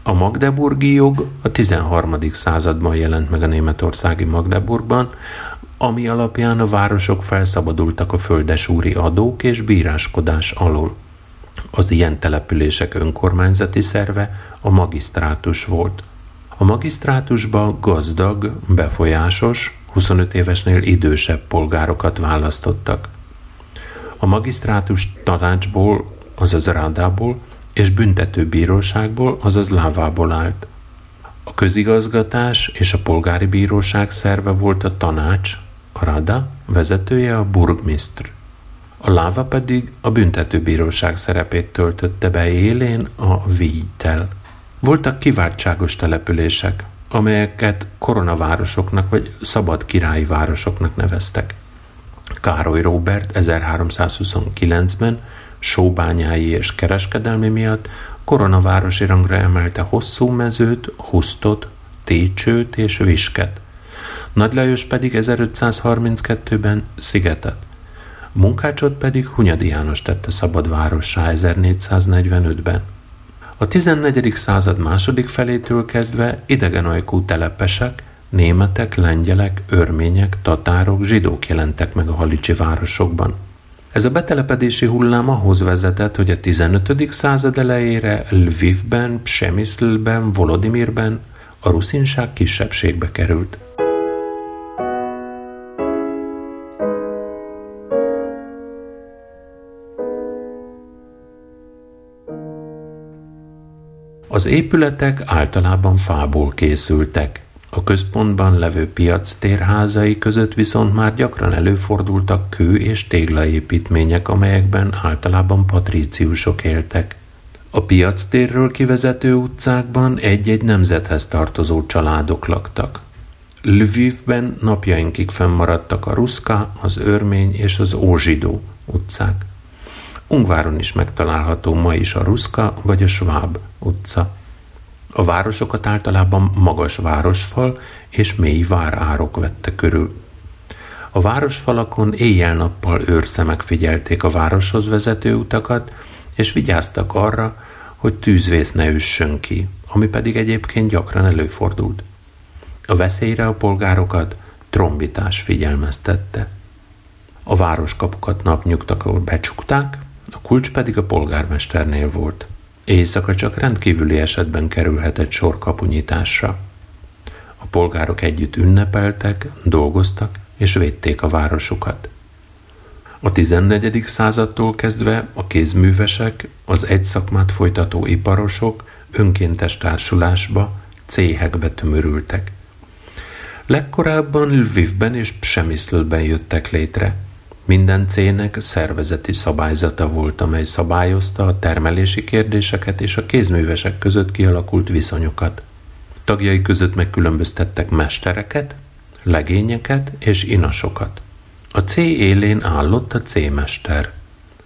A Magdeburgi jog a 13. században jelent meg a németországi Magdeburgban, ami alapján a városok felszabadultak a földesúri adók és bíráskodás alól. Az ilyen települések önkormányzati szerve a magisztrátus volt. A magisztrátusba gazdag, befolyásos, 25 évesnél idősebb polgárokat választottak. A magisztrátus tanácsból, azaz rádából, és büntetőbíróságból, azaz lávából állt. A közigazgatás és a polgári bíróság szerve volt a tanács, a rada, vezetője a burgmistr. A láva pedig a büntetőbíróság szerepét töltötte be élén a víjtel. Voltak kiváltságos települések, amelyeket koronavárosoknak vagy szabad királyi városoknak neveztek. Károly Róbert 1329-ben sóbányái és kereskedelmi miatt koronavárosi rangra emelte hosszú mezőt, Husztot, Técsőt és Visket. Nagy Lajos pedig 1532-ben Szigetet. Munkácsot pedig Hunyadi János tette szabad várossá 1445-ben. A 14. század második felétől kezdve idegenajkú telepesek, németek, lengyelek, örmények, tatárok, zsidók jelentek meg a halicsi városokban. Ez a betelepedési hullám ahhoz vezetett, hogy a 15. század elejére Lvivben, Psemiszlben, Volodimirben a ruszinság kisebbségbe került. Az épületek általában fából készültek. A központban levő piac térházai között viszont már gyakran előfordultak kő és téglaépítmények, amelyekben általában patríciusok éltek. A piac térről kivezető utcákban egy-egy nemzethez tartozó családok laktak. Lvivben napjainkig fennmaradtak a Ruszka, az Örmény és az Ózsidó utcák. Ungváron is megtalálható ma is a Ruszka vagy a Schwab utca. A városokat általában magas városfal és mély várárok vette körül. A városfalakon éjjel-nappal őrszemek figyelték a városhoz vezető utakat, és vigyáztak arra, hogy tűzvész ne üssön ki, ami pedig egyébként gyakran előfordult. A veszélyre a polgárokat trombitás figyelmeztette. A városkapukat napnyugtakor becsukták, a kulcs pedig a polgármesternél volt. Éjszaka csak rendkívüli esetben kerülhetett sor kapunyításra. A polgárok együtt ünnepeltek, dolgoztak és védték a városukat. A 14. századtól kezdve a kézművesek, az egy szakmát folytató iparosok önkéntes társulásba, céhekbe tömörültek. Legkorábban Lvivben és Psemiszlben jöttek létre – minden cének szervezeti szabályzata volt, amely szabályozta a termelési kérdéseket és a kézművesek között kialakult viszonyokat. Tagjai között megkülönböztettek mestereket, legényeket és inasokat. A C élén állott a C-mester.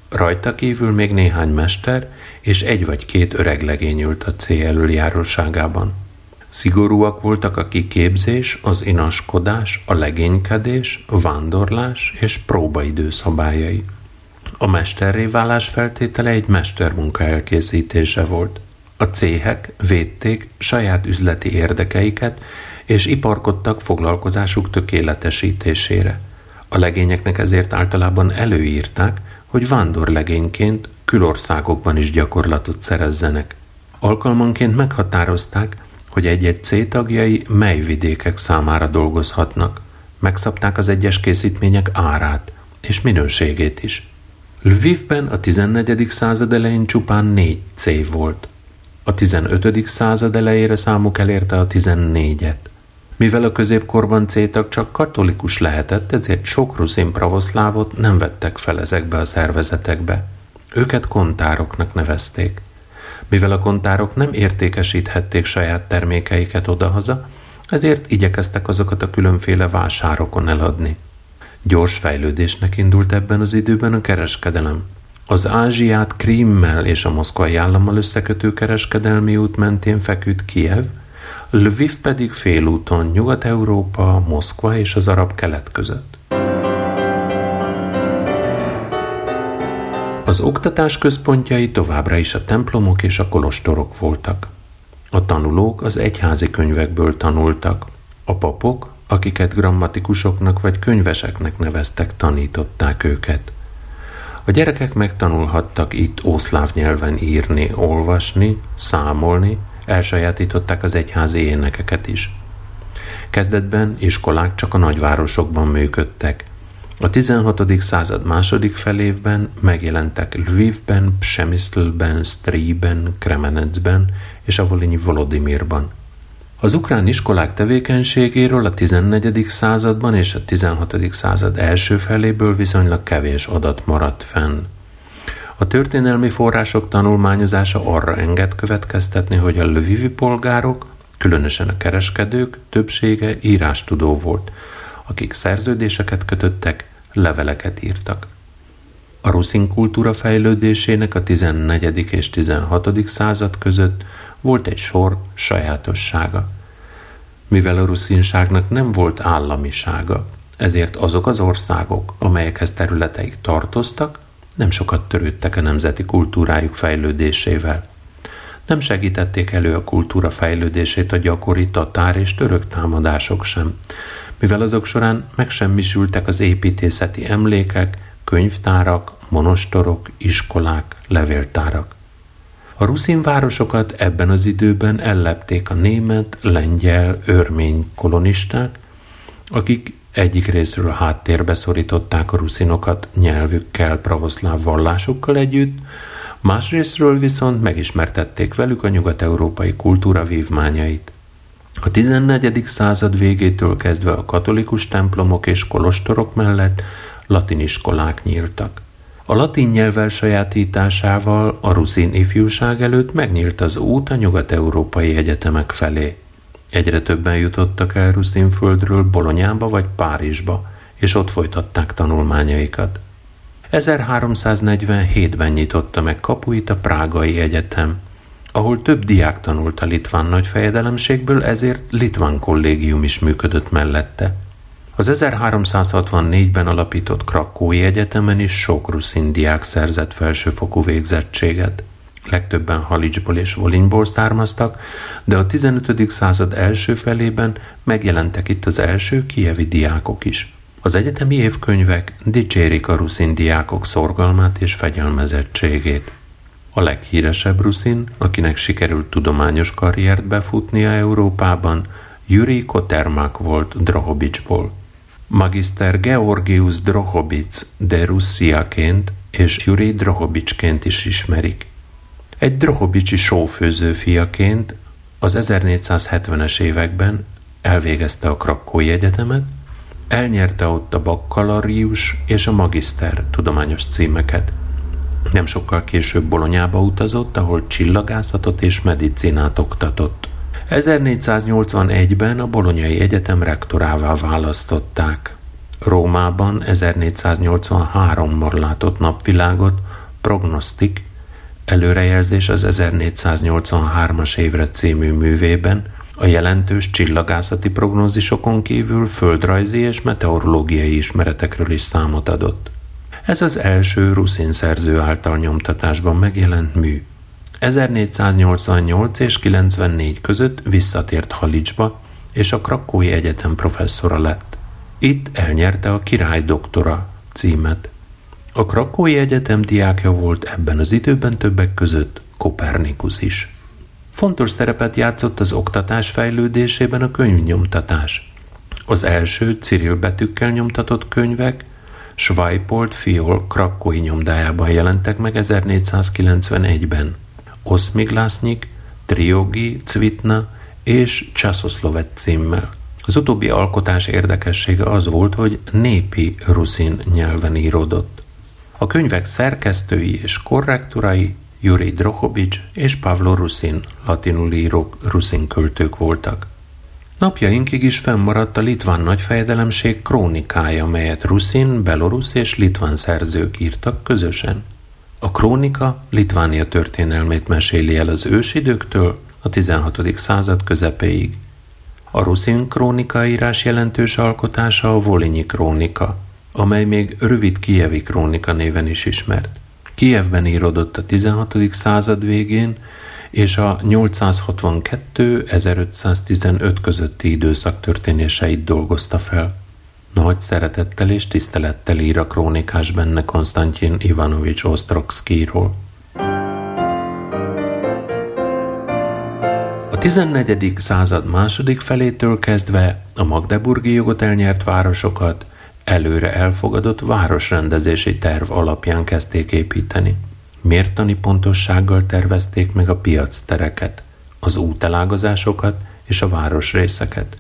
Rajta kívül még néhány mester és egy vagy két öreg legény ült a C elöljáróságában. Szigorúak voltak a kiképzés, az inaskodás, a legénykedés, vándorlás és próbaidő szabályai. A mesterré válás feltétele egy mestermunka elkészítése volt. A céhek védték saját üzleti érdekeiket, és iparkodtak foglalkozásuk tökéletesítésére. A legényeknek ezért általában előírták, hogy vándorlegényként külországokban is gyakorlatot szerezzenek. Alkalmanként meghatározták, hogy egy-egy C tagjai mely vidékek számára dolgozhatnak. Megszabták az egyes készítmények árát és minőségét is. Lvivben a 14. század elején csupán négy C volt. A 15. század elejére számuk elérte a 14-et. Mivel a középkorban C-tag csak katolikus lehetett, ezért sok ruszin pravoszlávot nem vettek fel ezekbe a szervezetekbe. Őket kontároknak nevezték. Mivel a kontárok nem értékesíthették saját termékeiket odahaza, ezért igyekeztek azokat a különféle vásárokon eladni. Gyors fejlődésnek indult ebben az időben a kereskedelem. Az Ázsiát Krímmel és a moszkvai állammal összekötő kereskedelmi út mentén feküdt Kiev, Lviv pedig félúton Nyugat-Európa, Moszkva és az arab kelet között. Az oktatás központjai továbbra is a templomok és a kolostorok voltak. A tanulók az egyházi könyvekből tanultak. A papok, akiket grammatikusoknak vagy könyveseknek neveztek, tanították őket. A gyerekek megtanulhattak itt ószláv nyelven írni, olvasni, számolni, elsajátították az egyházi énekeket is. Kezdetben iskolák csak a nagyvárosokban működtek. A 16. század második felévben megjelentek Lvivben, Psemiszlben, Stríben, Kremenecben és a Volinyi Volodimirban. Az ukrán iskolák tevékenységéről a 14. században és a 16. század első feléből viszonylag kevés adat maradt fenn. A történelmi források tanulmányozása arra enged következtetni, hogy a lövivi polgárok, különösen a kereskedők többsége írástudó volt, akik szerződéseket kötöttek, leveleket írtak. A ruszin kultúra fejlődésének a 14. és 16. század között volt egy sor sajátossága. Mivel a ruszinságnak nem volt államisága, ezért azok az országok, amelyekhez területeik tartoztak, nem sokat törődtek a nemzeti kultúrájuk fejlődésével. Nem segítették elő a kultúra fejlődését a gyakori tatár és török támadások sem, mivel azok során megsemmisültek az építészeti emlékek, könyvtárak, monostorok, iskolák, levéltárak. A ruszin városokat ebben az időben ellepték a német, lengyel, örmény kolonisták, akik egyik részről háttérbe szorították a ruszinokat nyelvükkel, pravoszláv vallásukkal együtt, másrésztről viszont megismertették velük a nyugat-európai kultúra vívmányait. A 14. század végétől kezdve a katolikus templomok és kolostorok mellett latin iskolák nyíltak. A latin nyelv elsajátításával a ruszin ifjúság előtt megnyílt az út a nyugat-európai egyetemek felé. Egyre többen jutottak el Ruszinföldről Bolonyába vagy Párizsba, és ott folytatták tanulmányaikat. 1347-ben nyitotta meg kapuit a Prágai Egyetem, ahol több diák tanult a litván nagyfejedelemségből, ezért litván kollégium is működött mellette. Az 1364-ben alapított Krakói Egyetemen is sok ruszin diák szerzett felsőfokú végzettséget. Legtöbben Halicsból és Volinyból származtak, de a 15. század első felében megjelentek itt az első kievi diákok is. Az egyetemi évkönyvek dicsérik a ruszin diákok szorgalmát és fegyelmezettségét. A leghíresebb ruszin, akinek sikerült tudományos karriert befutnia Európában, Juri Kotermák volt Drohobicsból. Magister Georgius Drohobic de Russziaként és Juri Drohobicsként is ismerik. Egy Drohobicsi sófőző fiaként az 1470-es években elvégezte a Krakói Egyetemet, elnyerte ott a bakkalarius és a magister tudományos címeket. Nem sokkal később Bolonyába utazott, ahol csillagászatot és medicinát oktatott. 1481-ben a Bolonyai Egyetem rektorává választották. Rómában 1483-ban látott napvilágot Prognosztik, előrejelzés az 1483-as évre című művében, a jelentős csillagászati prognózisokon kívül földrajzi és meteorológiai ismeretekről is számot adott. Ez az első ruszin szerző által nyomtatásban megjelent mű. 1488 és 94 között visszatért Halicsba, és a Krakói Egyetem professzora lett. Itt elnyerte a király doktora címet. A Krakói Egyetem diákja volt ebben az időben többek között Kopernikus is. Fontos szerepet játszott az oktatás fejlődésében a könyvnyomtatás. Az első Cyril betűkkel nyomtatott könyvek Schweipold Fiol Krakói nyomdájában jelentek meg 1491-ben. Oszmiglásznyik, Triogi, Cvitna és Csaszoszlovet címmel. Az utóbbi alkotás érdekessége az volt, hogy népi ruszin nyelven íródott. A könyvek szerkesztői és korrektorai Juri Drohobics és Pavlo Rusin, latinul írók, ruszin költők voltak. Napjainkig is fennmaradt a litván nagyfejedelemség krónikája, melyet ruszin, belorusz és litván szerzők írtak közösen. A krónika Litvánia történelmét meséli el az ősidőktől a 16. század közepéig. A ruszin krónika írás jelentős alkotása a Volinyi krónika, amely még rövid Kijevi krónika néven is ismert. Kijevben írodott a 16. század végén, és a 862-1515 közötti időszak történéseit dolgozta fel. Nagy szeretettel és tisztelettel ír a krónikás benne Konstantin Ivanovics Ostrogszkiról. A 14. század második felétől kezdve a magdeburgi jogot elnyert városokat előre elfogadott városrendezési terv alapján kezdték építeni. Mértani pontossággal tervezték meg a piactereket, az útelágazásokat és a városrészeket.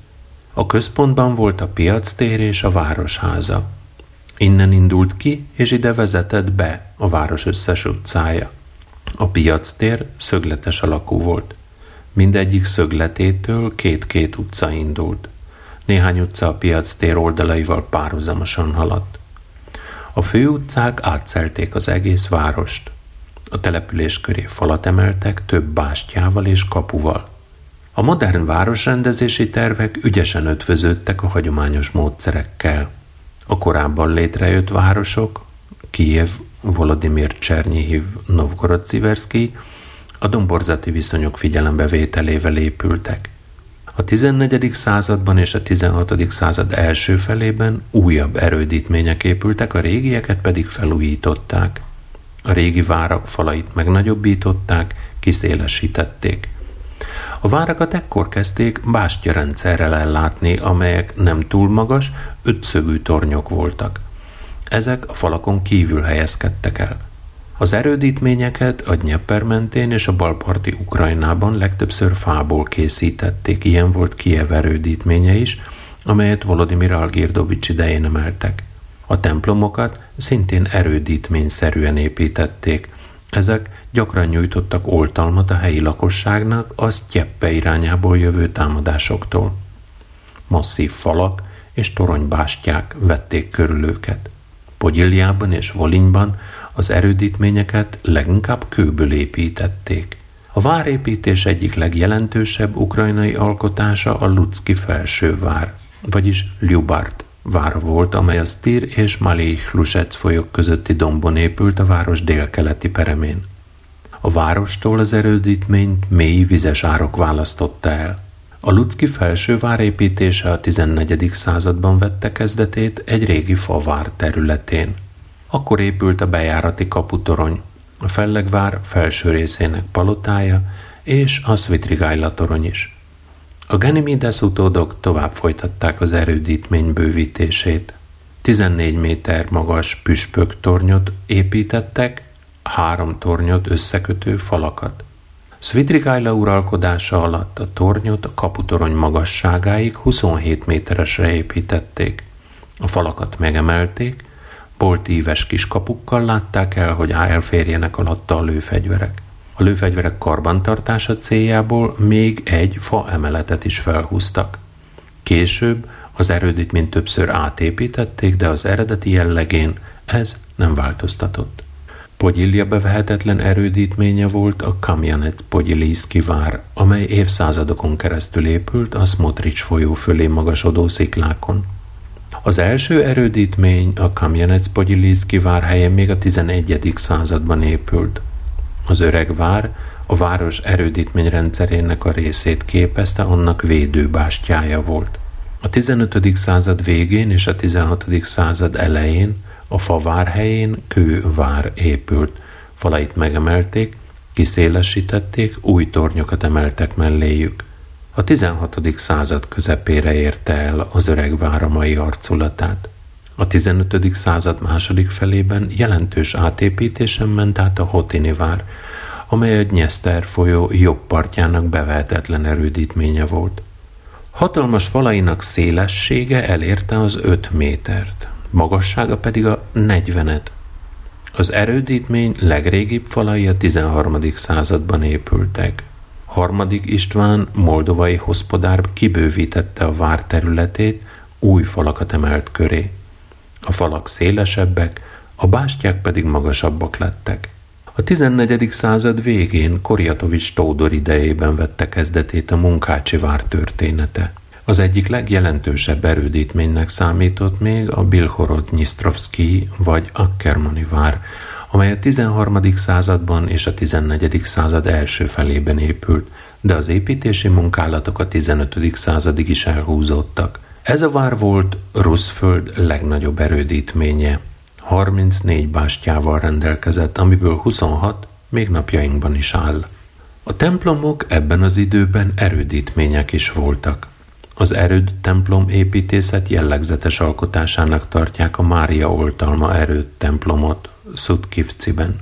A központban volt a piactér és a városháza. Innen indult ki, és ide vezetett be a város összes utcája. A piactér szögletes alakú volt. Mindegyik szögletétől két-két utca indult. Néhány utca a piactér oldalaival párhuzamosan haladt. A főutcák átszelték az egész várost. A település köré falat emeltek több bástyával és kapuval. A modern városrendezési tervek ügyesen ötvöződtek a hagyományos módszerekkel. A korábban létrejött városok, Kijev, Volodymyr Csernyihiv, Novgorod Sziverszki, a domborzati viszonyok figyelembevételével épültek. A 14. században és a 16. század első felében újabb erődítmények épültek, a régieket pedig felújították. A régi várak falait megnagyobbították, kiszélesítették. A várakat ekkor kezdték bástyarendszerrel ellátni, amelyek nem túl magas, ötszögű tornyok voltak. Ezek a falakon kívül helyezkedtek el. Az erődítményeket a Dnyeper mentén és a balparti Ukrajnában legtöbbször fából készítették, ilyen volt Kiev erődítménye is, amelyet Volodymyr Algirdovics idején emeltek. A templomokat szintén erődítményszerűen építették. Ezek gyakran nyújtottak oltalmat a helyi lakosságnak az Tyeppe irányából jövő támadásoktól. Masszív falak és toronybástyák vették körül őket. Pogyiliában és Volinyban az erődítményeket leginkább kőből építették. A várépítés egyik legjelentősebb ukrajnai alkotása a Lucki felsővár, vagyis Ljubart vára volt, amely a Stir és Malé Hlusec folyók közötti dombon épült a város délkeleti peremén. A várostól az erődítményt mély vizes árok választotta el. A Lucki felsővár építése a 14. században vette kezdetét egy régi favár területén. Akkor épült a bejárati kaputorony, a Fellegvár felső részének palotája és a Svitrigájla torony is. A Ganymedes utódok tovább folytatták az erődítmény bővítését. 14 méter magas püspök tornyot építettek, három tornyot összekötő falakat. Svidrigájla uralkodása alatt a tornyot a kaputorony magasságáig 27 méteresre építették. A falakat megemelték, boltíves kiskapukkal látták el, hogy elférjenek alatta a lőfegyverek. A lőfegyverek karbantartása céljából még egy fa emeletet is felhúztak. Később az erődítményt többször átépítették, de az eredeti jellegén ez nem változtatott. Pogyilja bevehetetlen erődítménye volt a Kamjanec Pogyiliszki vár, amely évszázadokon keresztül épült a Smotrics folyó fölé magasodó sziklákon. Az első erődítmény a Kamjanec Pogyiliszki vár helyen még a 11. században épült. Az öreg vár a város erődítményrendszerének a részét képezte, annak védőbástyája volt. A 15. század végén és a 16. század elején a favár helyén kővár épült. Falait megemelték, kiszélesítették, új tornyokat emeltek melléjük. A 16. század közepére érte el az öreg vár a mai arculatát. A 15. század második felében jelentős átépítésen ment át a Hotini vár, amely a Nyeszter folyó jobb partjának bevehetetlen erődítménye volt. Hatalmas falainak szélessége elérte az 5 métert, magassága pedig a 40-et. Az erődítmény legrégibb falai a 13. században épültek. Harmadik István, moldovai hospodár kibővítette a vár területét, új falakat emelt köré. A falak szélesebbek, a bástyák pedig magasabbak lettek. A 14. század végén Koriatovics Tódor idejében vette kezdetét a Munkácsi vár története. Az egyik legjelentősebb erődítménynek számított még a Bilhorod Nyistrovszki vagy Akkermani vár, amely a 13. században és a 14. század első felében épült, de az építési munkálatok a 15. századig is elhúzódtak. Ez a vár volt Ruszföld legnagyobb erődítménye. 34 bástyával rendelkezett, amiből 26 még napjainkban is áll. A templomok ebben az időben erődítmények is voltak. Az erőd templom építészet jellegzetes alkotásának tartják a Mária oltalma erőd templomot Szutkivciben.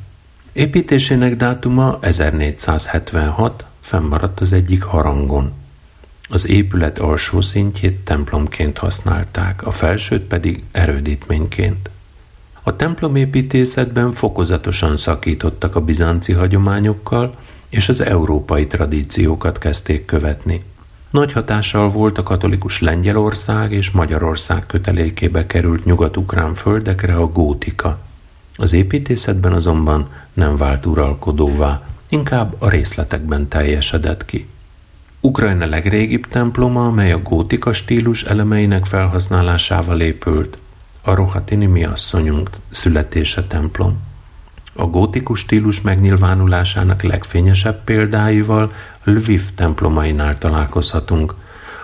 Építésének dátuma 1476, fennmaradt az egyik harangon. Az épület alsó szintjét templomként használták, a felsőt pedig erődítményként. A templomépítészetben fokozatosan szakítottak a bizánci hagyományokkal, és az európai tradíciókat kezdték követni. Nagy hatással volt a katolikus Lengyelország és Magyarország kötelékébe került nyugat-ukrán földekre a gótika. Az építészetben azonban nem vált uralkodóvá, inkább a részletekben teljesedett ki. Ukrajna legrégibb temploma, amely a gótika stílus elemeinek felhasználásával épült, a Rohatini mi asszonyunk születése templom. A gótikus stílus megnyilvánulásának legfényesebb példáival Lviv templomainál találkozhatunk,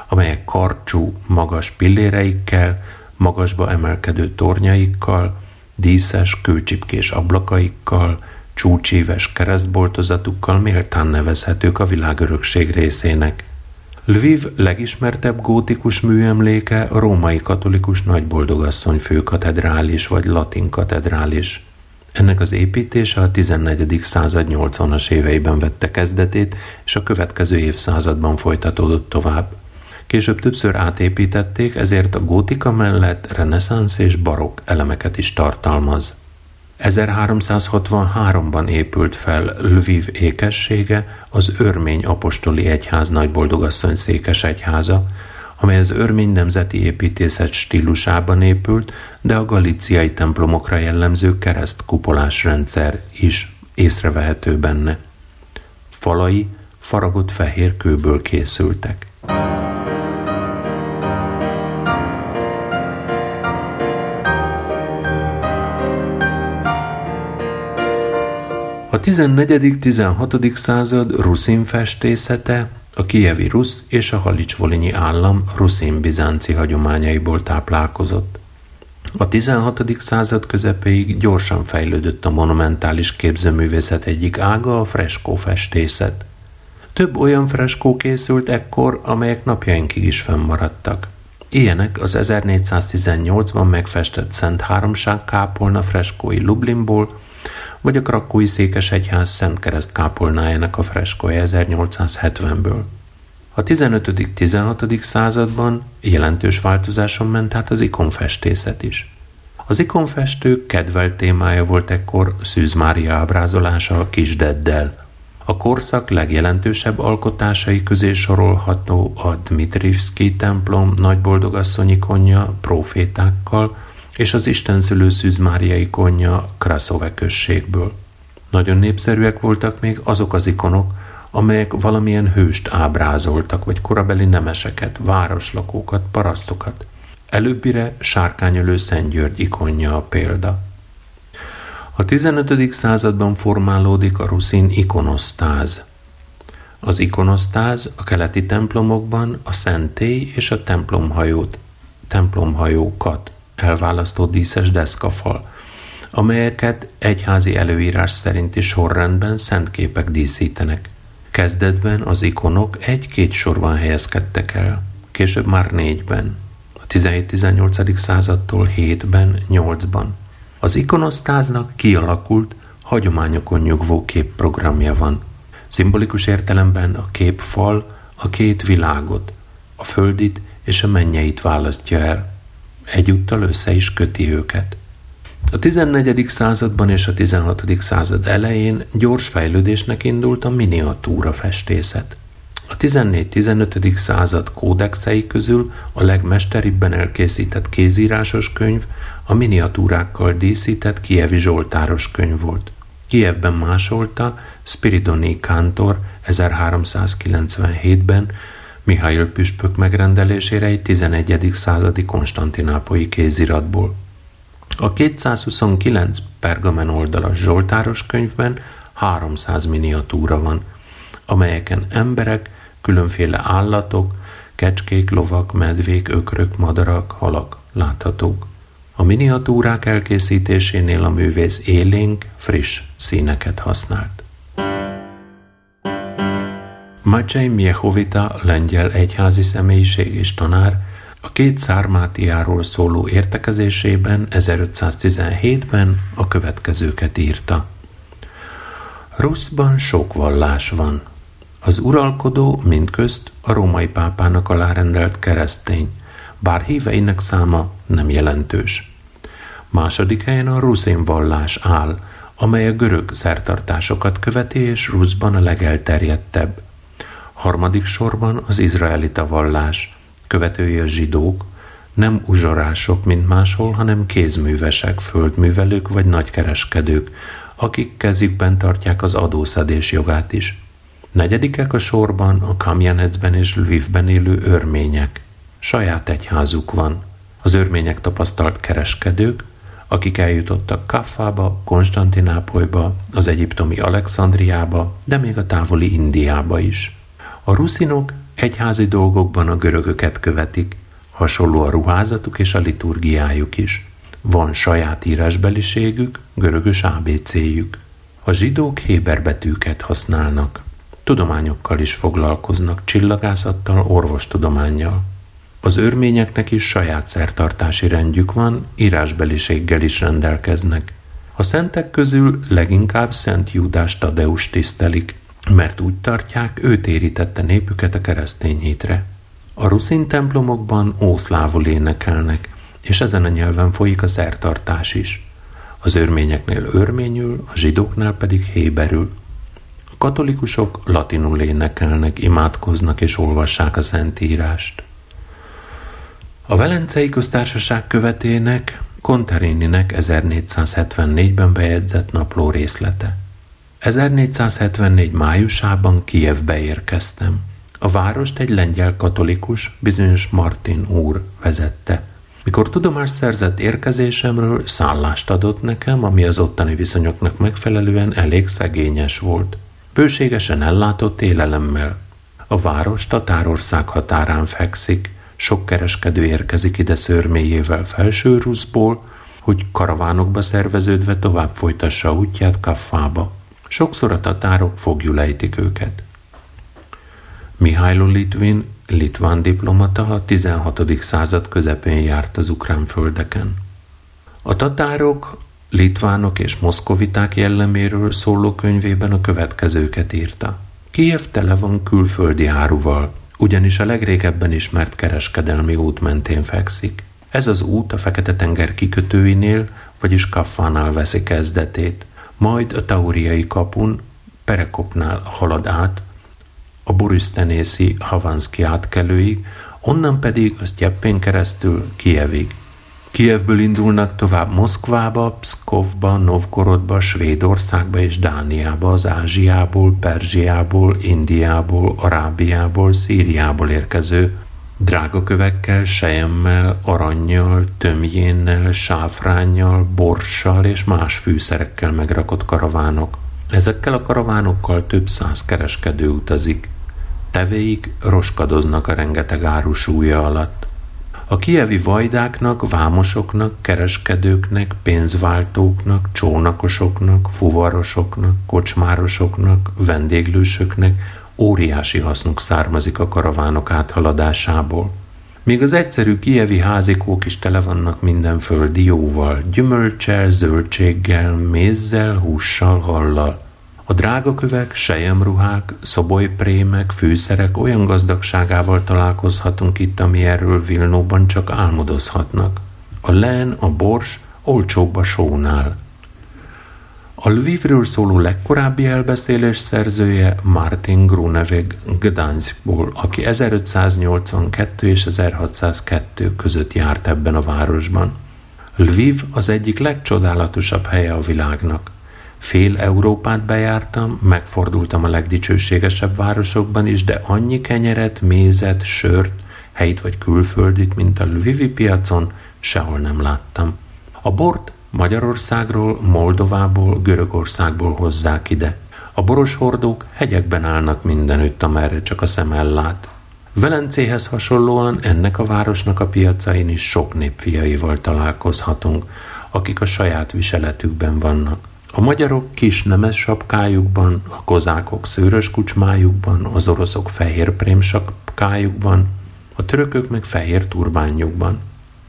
amelyek karcsú, magas pilléreikkel, magasba emelkedő tornyaikkal, díszes, kőcsipkés ablakaikkal, csúcsíves keresztboltozatukkal méltán nevezhetők a világörökség részének. Lviv legismertebb gótikus műemléke a római katolikus nagyboldogasszony főkatedrális vagy latin katedrális. Ennek az építése a 14. század 80-as éveiben vette kezdetét, és a következő évszázadban folytatódott tovább. Később többször átépítették, ezért a gótika mellett reneszánsz és barokk elemeket is tartalmaz. 1363-ban épült fel Lviv ékessége, az Örmény Apostoli Egyház nagyboldogasszony székes egyháza, amely az örmény nemzeti építészet stílusában épült, de a galiciai templomokra jellemző keresztkupolás rendszer is észrevehető benne. Falai faragott fehér kőből készültek. A 14.-16. század ruszin festészete a kievi rusz és a halicsvolinyi állam ruszin-bizánci hagyományaiból táplálkozott. A 16. század közepéig gyorsan fejlődött a monumentális képzőművészet egyik ága, a freskó festészet. Több olyan freskó készült ekkor, amelyek napjainkig is fennmaradtak. Ilyenek az 1418-ban megfestett Szent Háromság kápolna freskói Lublinból, vagy a krakói székesegyház Szent Kereszt kápolnájának a freskója 1870-ből. A 15.-16. században jelentős változáson ment át az ikonfestészet is. Az ikonfestők kedvelt témája volt ekkor Szűz Mária ábrázolása a kisdeddel. A korszak legjelentősebb alkotásai közé sorolható a Dmitrivszki templom nagyboldogasszony ikonja profétákkal, és az Isten szülő Szűz Mária ikonja Kraszove községből. Nagyon népszerűek voltak még azok az ikonok, amelyek valamilyen hőst ábrázoltak, vagy korabeli nemeseket, városlakókat, parasztokat. Előbbire sárkányölő Szent György ikonja a példa. A 15. században formálódik a ruszin ikonosztáz. Az ikonosztáz a keleti templomokban a szentély és a templomhajót, templomhajókat elválasztó díszes deszkafal, amelyeket egyházi előírás szerinti sorrendben szent képek díszítenek. Kezdetben az ikonok egy-két sorban helyezkedtek el, később már négyben, a 17-18. századtól hétben, nyolcban. Az ikonosztáznak kialakult, hagyományokon nyugvó képprogramja van. Szimbolikus értelemben a képfal a két világot, a földit és a mennyeit választja el egyúttal össze is köti őket. A 14. században és a 16. század elején gyors fejlődésnek indult a miniatúra festészet. A 14-15. század kódexei közül a legmesteribben elkészített kézírásos könyv a miniatúrákkal díszített Kievi Zsoltáros könyv volt. Kijevben másolta Spiridoni Kántor 1397-ben Mihail püspök megrendelésére egy 11. századi konstantinápolyi kéziratból. A 229 pergamen oldalas Zsoltáros könyvben 300 miniatúra van, amelyeken emberek, különféle állatok, kecskék, lovak, medvék, ökrök, madarak, halak láthatók. A miniatúrák elkészítésénél a művész élénk, friss színeket használt. Maciej Miechovita, lengyel egyházi személyiség és tanár, a két szármátiáról szóló értekezésében 1517-ben a következőket írta. Ruszban sok vallás van. Az uralkodó mindközt a római pápának alárendelt keresztény, bár híveinek száma nem jelentős. Második helyen a ruszén vallás áll, amely a görög szertartásokat követi és Ruszban a legelterjedtebb. Harmadik sorban az izraelita vallás, követői a zsidók, nem uzsorások, mint máshol, hanem kézművesek, földművelők vagy nagykereskedők, akik kezükben tartják az adószedés jogát is. Negyedikek a sorban a Kamjanecben és Lvivben élő örmények. Saját egyházuk van. Az örmények tapasztalt kereskedők, akik eljutottak Kaffába, Konstantinápolyba, az egyiptomi Alexandriába, de még a távoli Indiába is. A ruszinok egyházi dolgokban a görögöket követik, hasonló a ruházatuk és a liturgiájuk is. Van saját írásbeliségük, görögös ABC-jük. A zsidók héber betűket használnak. Tudományokkal is foglalkoznak, csillagászattal, orvostudományjal. Az örményeknek is saját szertartási rendjük van, írásbeliséggel is rendelkeznek. A szentek közül leginkább Szent Júdás Tadeus tisztelik, mert úgy tartják, ő térítette népüket a keresztény hétre. A ruszin templomokban ószlávul énekelnek, és ezen a nyelven folyik a szertartás is. Az örményeknél örményül, a zsidóknál pedig héberül. A katolikusok latinul énekelnek, imádkoznak és olvassák a Szentírást. A Velencei Köztársaság követének Contarininek 1474-ben bejegyzett napló részlete. 1474 májusában Kijevbe érkeztem. A várost egy lengyel katolikus, bizonyos Martin úr vezette. Mikor tudomást szerzett érkezésemről, szállást adott nekem, ami az ottani viszonyoknak megfelelően elég szegényes volt. Bőségesen ellátott élelemmel. A város Tatárország határán fekszik, sok kereskedő érkezik ide szörméjével felső Ruszból, hogy karavánokba szerveződve tovább folytassa útját Kaffába. Sokszor a tatárok fogjul ejtik őket. Mihailo Litvin, litván diplomata a 16. század közepén járt az ukrán földeken. A tatárok, litvánok és moszkoviták jelleméről szóló könyvében a következőket írta. Kiev tele van külföldi áruval, ugyanis a legrégebben ismert kereskedelmi út mentén fekszik. Ez az út a Fekete-tenger kikötőinél, vagyis Kaffánál veszi kezdetét, majd a Tauriai kapun, Perekopnál halad át, a Borisztenészi Havanszki átkelőig, onnan pedig a Sztyeppén keresztül Kievig. Kievből indulnak tovább Moszkvába, Pszkovba, Novgorodba, Svédországba és Dániába, az Ázsiából, Perzsiából, Indiából, Arábiából, Szíriából érkező drágakövekkel, sejemmel, aranyjal, tömjénnel, sáfránnyal, borssal és más fűszerekkel megrakott karavánok. Ezekkel a karavánokkal több száz kereskedő utazik. Tevéik roskadoznak a rengeteg árusúja alatt. A kievi vajdáknak, vámosoknak, kereskedőknek, pénzváltóknak, csónakosoknak, fuvarosoknak, kocsmárosoknak, vendéglősöknek óriási hasznuk származik a karavánok áthaladásából. Még az egyszerű kievi házikók is tele vannak minden földi jóval, gyümölcsel, zöldséggel, mézzel, hússal, hallal. A drágakövek, sejemruhák, szobolyprémek, fűszerek olyan gazdagságával találkozhatunk itt, ami erről Vilnóban csak álmodozhatnak. A len, a bors olcsóbb a sónál. A Lvivről szóló legkorábbi elbeszélés szerzője Martin Gruneweg Gdanskból, aki 1582 és 1602 között járt ebben a városban. Lviv az egyik legcsodálatosabb helye a világnak. Fél Európát bejártam, megfordultam a legdicsőségesebb városokban is, de annyi kenyeret, mézet, sört, helyt vagy külföldit, mint a Lvivi piacon, sehol nem láttam. A bort Magyarországról, Moldovából, Görögországból hozzák ide. A boros hordók hegyekben állnak mindenütt, amerre csak a szem ellát. Velencéhez hasonlóan ennek a városnak a piacain is sok népfiaival találkozhatunk, akik a saját viseletükben vannak. A magyarok kis nemes sapkájukban, a kozákok szőrös kucsmájukban, az oroszok fehér prém sapkájukban, a törökök meg fehér turbányukban.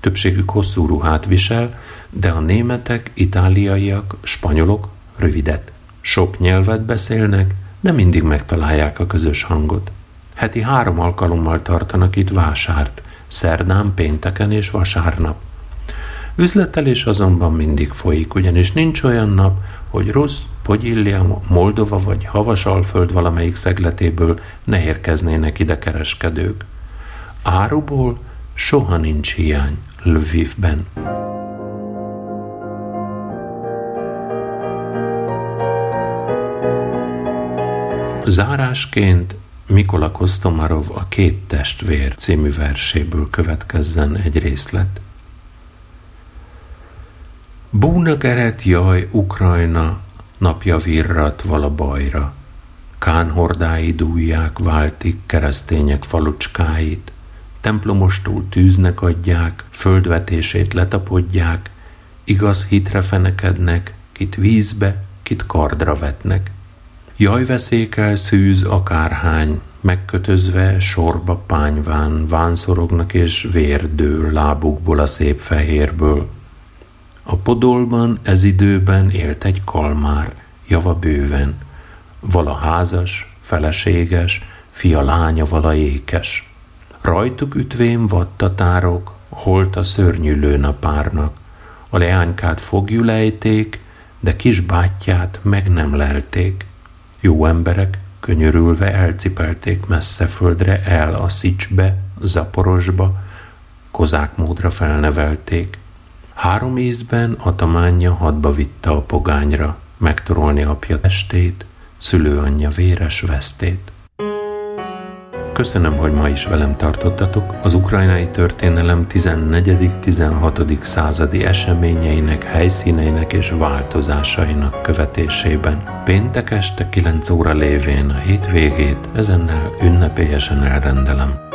Többségük hosszú ruhát visel, de a németek, itáliaiak, spanyolok rövidet. Sok nyelvet beszélnek, de mindig megtalálják a közös hangot. Heti három alkalommal tartanak itt vásárt, szerdán, pénteken és vasárnap. Üzletelés azonban mindig folyik, ugyanis nincs olyan nap, hogy Rusz, Pogyillia, Moldova vagy Havasalföld valamelyik szegletéből ne érkeznének ide kereskedők. Áruból soha nincs hiány Lvivben. Zárásként Mikola Kostomarov a Két testvér című verséből következzen egy részlet. Búna geret jaj, Ukrajna, napja virrat vala bajra. Kán hordái váltik keresztények falucskáit, templomostól tűznek adják, földvetését letapodják, igaz hitre fenekednek, kit vízbe, kit kardra vetnek. Jaj veszékel szűz akárhány, megkötözve sorba pányván, vánszorognak és vérdől lábukból a szép fehérből. A podolban ez időben élt egy kalmár, java bőven, vala házas, feleséges, fia lánya vala ékes. Rajtuk ütvén vadtatárok, holt a szörnyű lőnapárnak, a leánykát fogjulejték, de kis bátyját meg nem lelték. Jó emberek könyörülve elcipelték messze földre el a Szicsbe, Zaporosba, kozák módra felnevelték. Három ízben atamánja hadba vitte a pogányra, megtorolni apja testét, szülőanyja véres vesztét. Köszönöm, hogy ma is velem tartottatok az ukrajnai történelem 14.-16. századi eseményeinek, helyszíneinek és változásainak követésében. Péntek este 9 óra lévén a hétvégét ezennel ünnepélyesen elrendelem.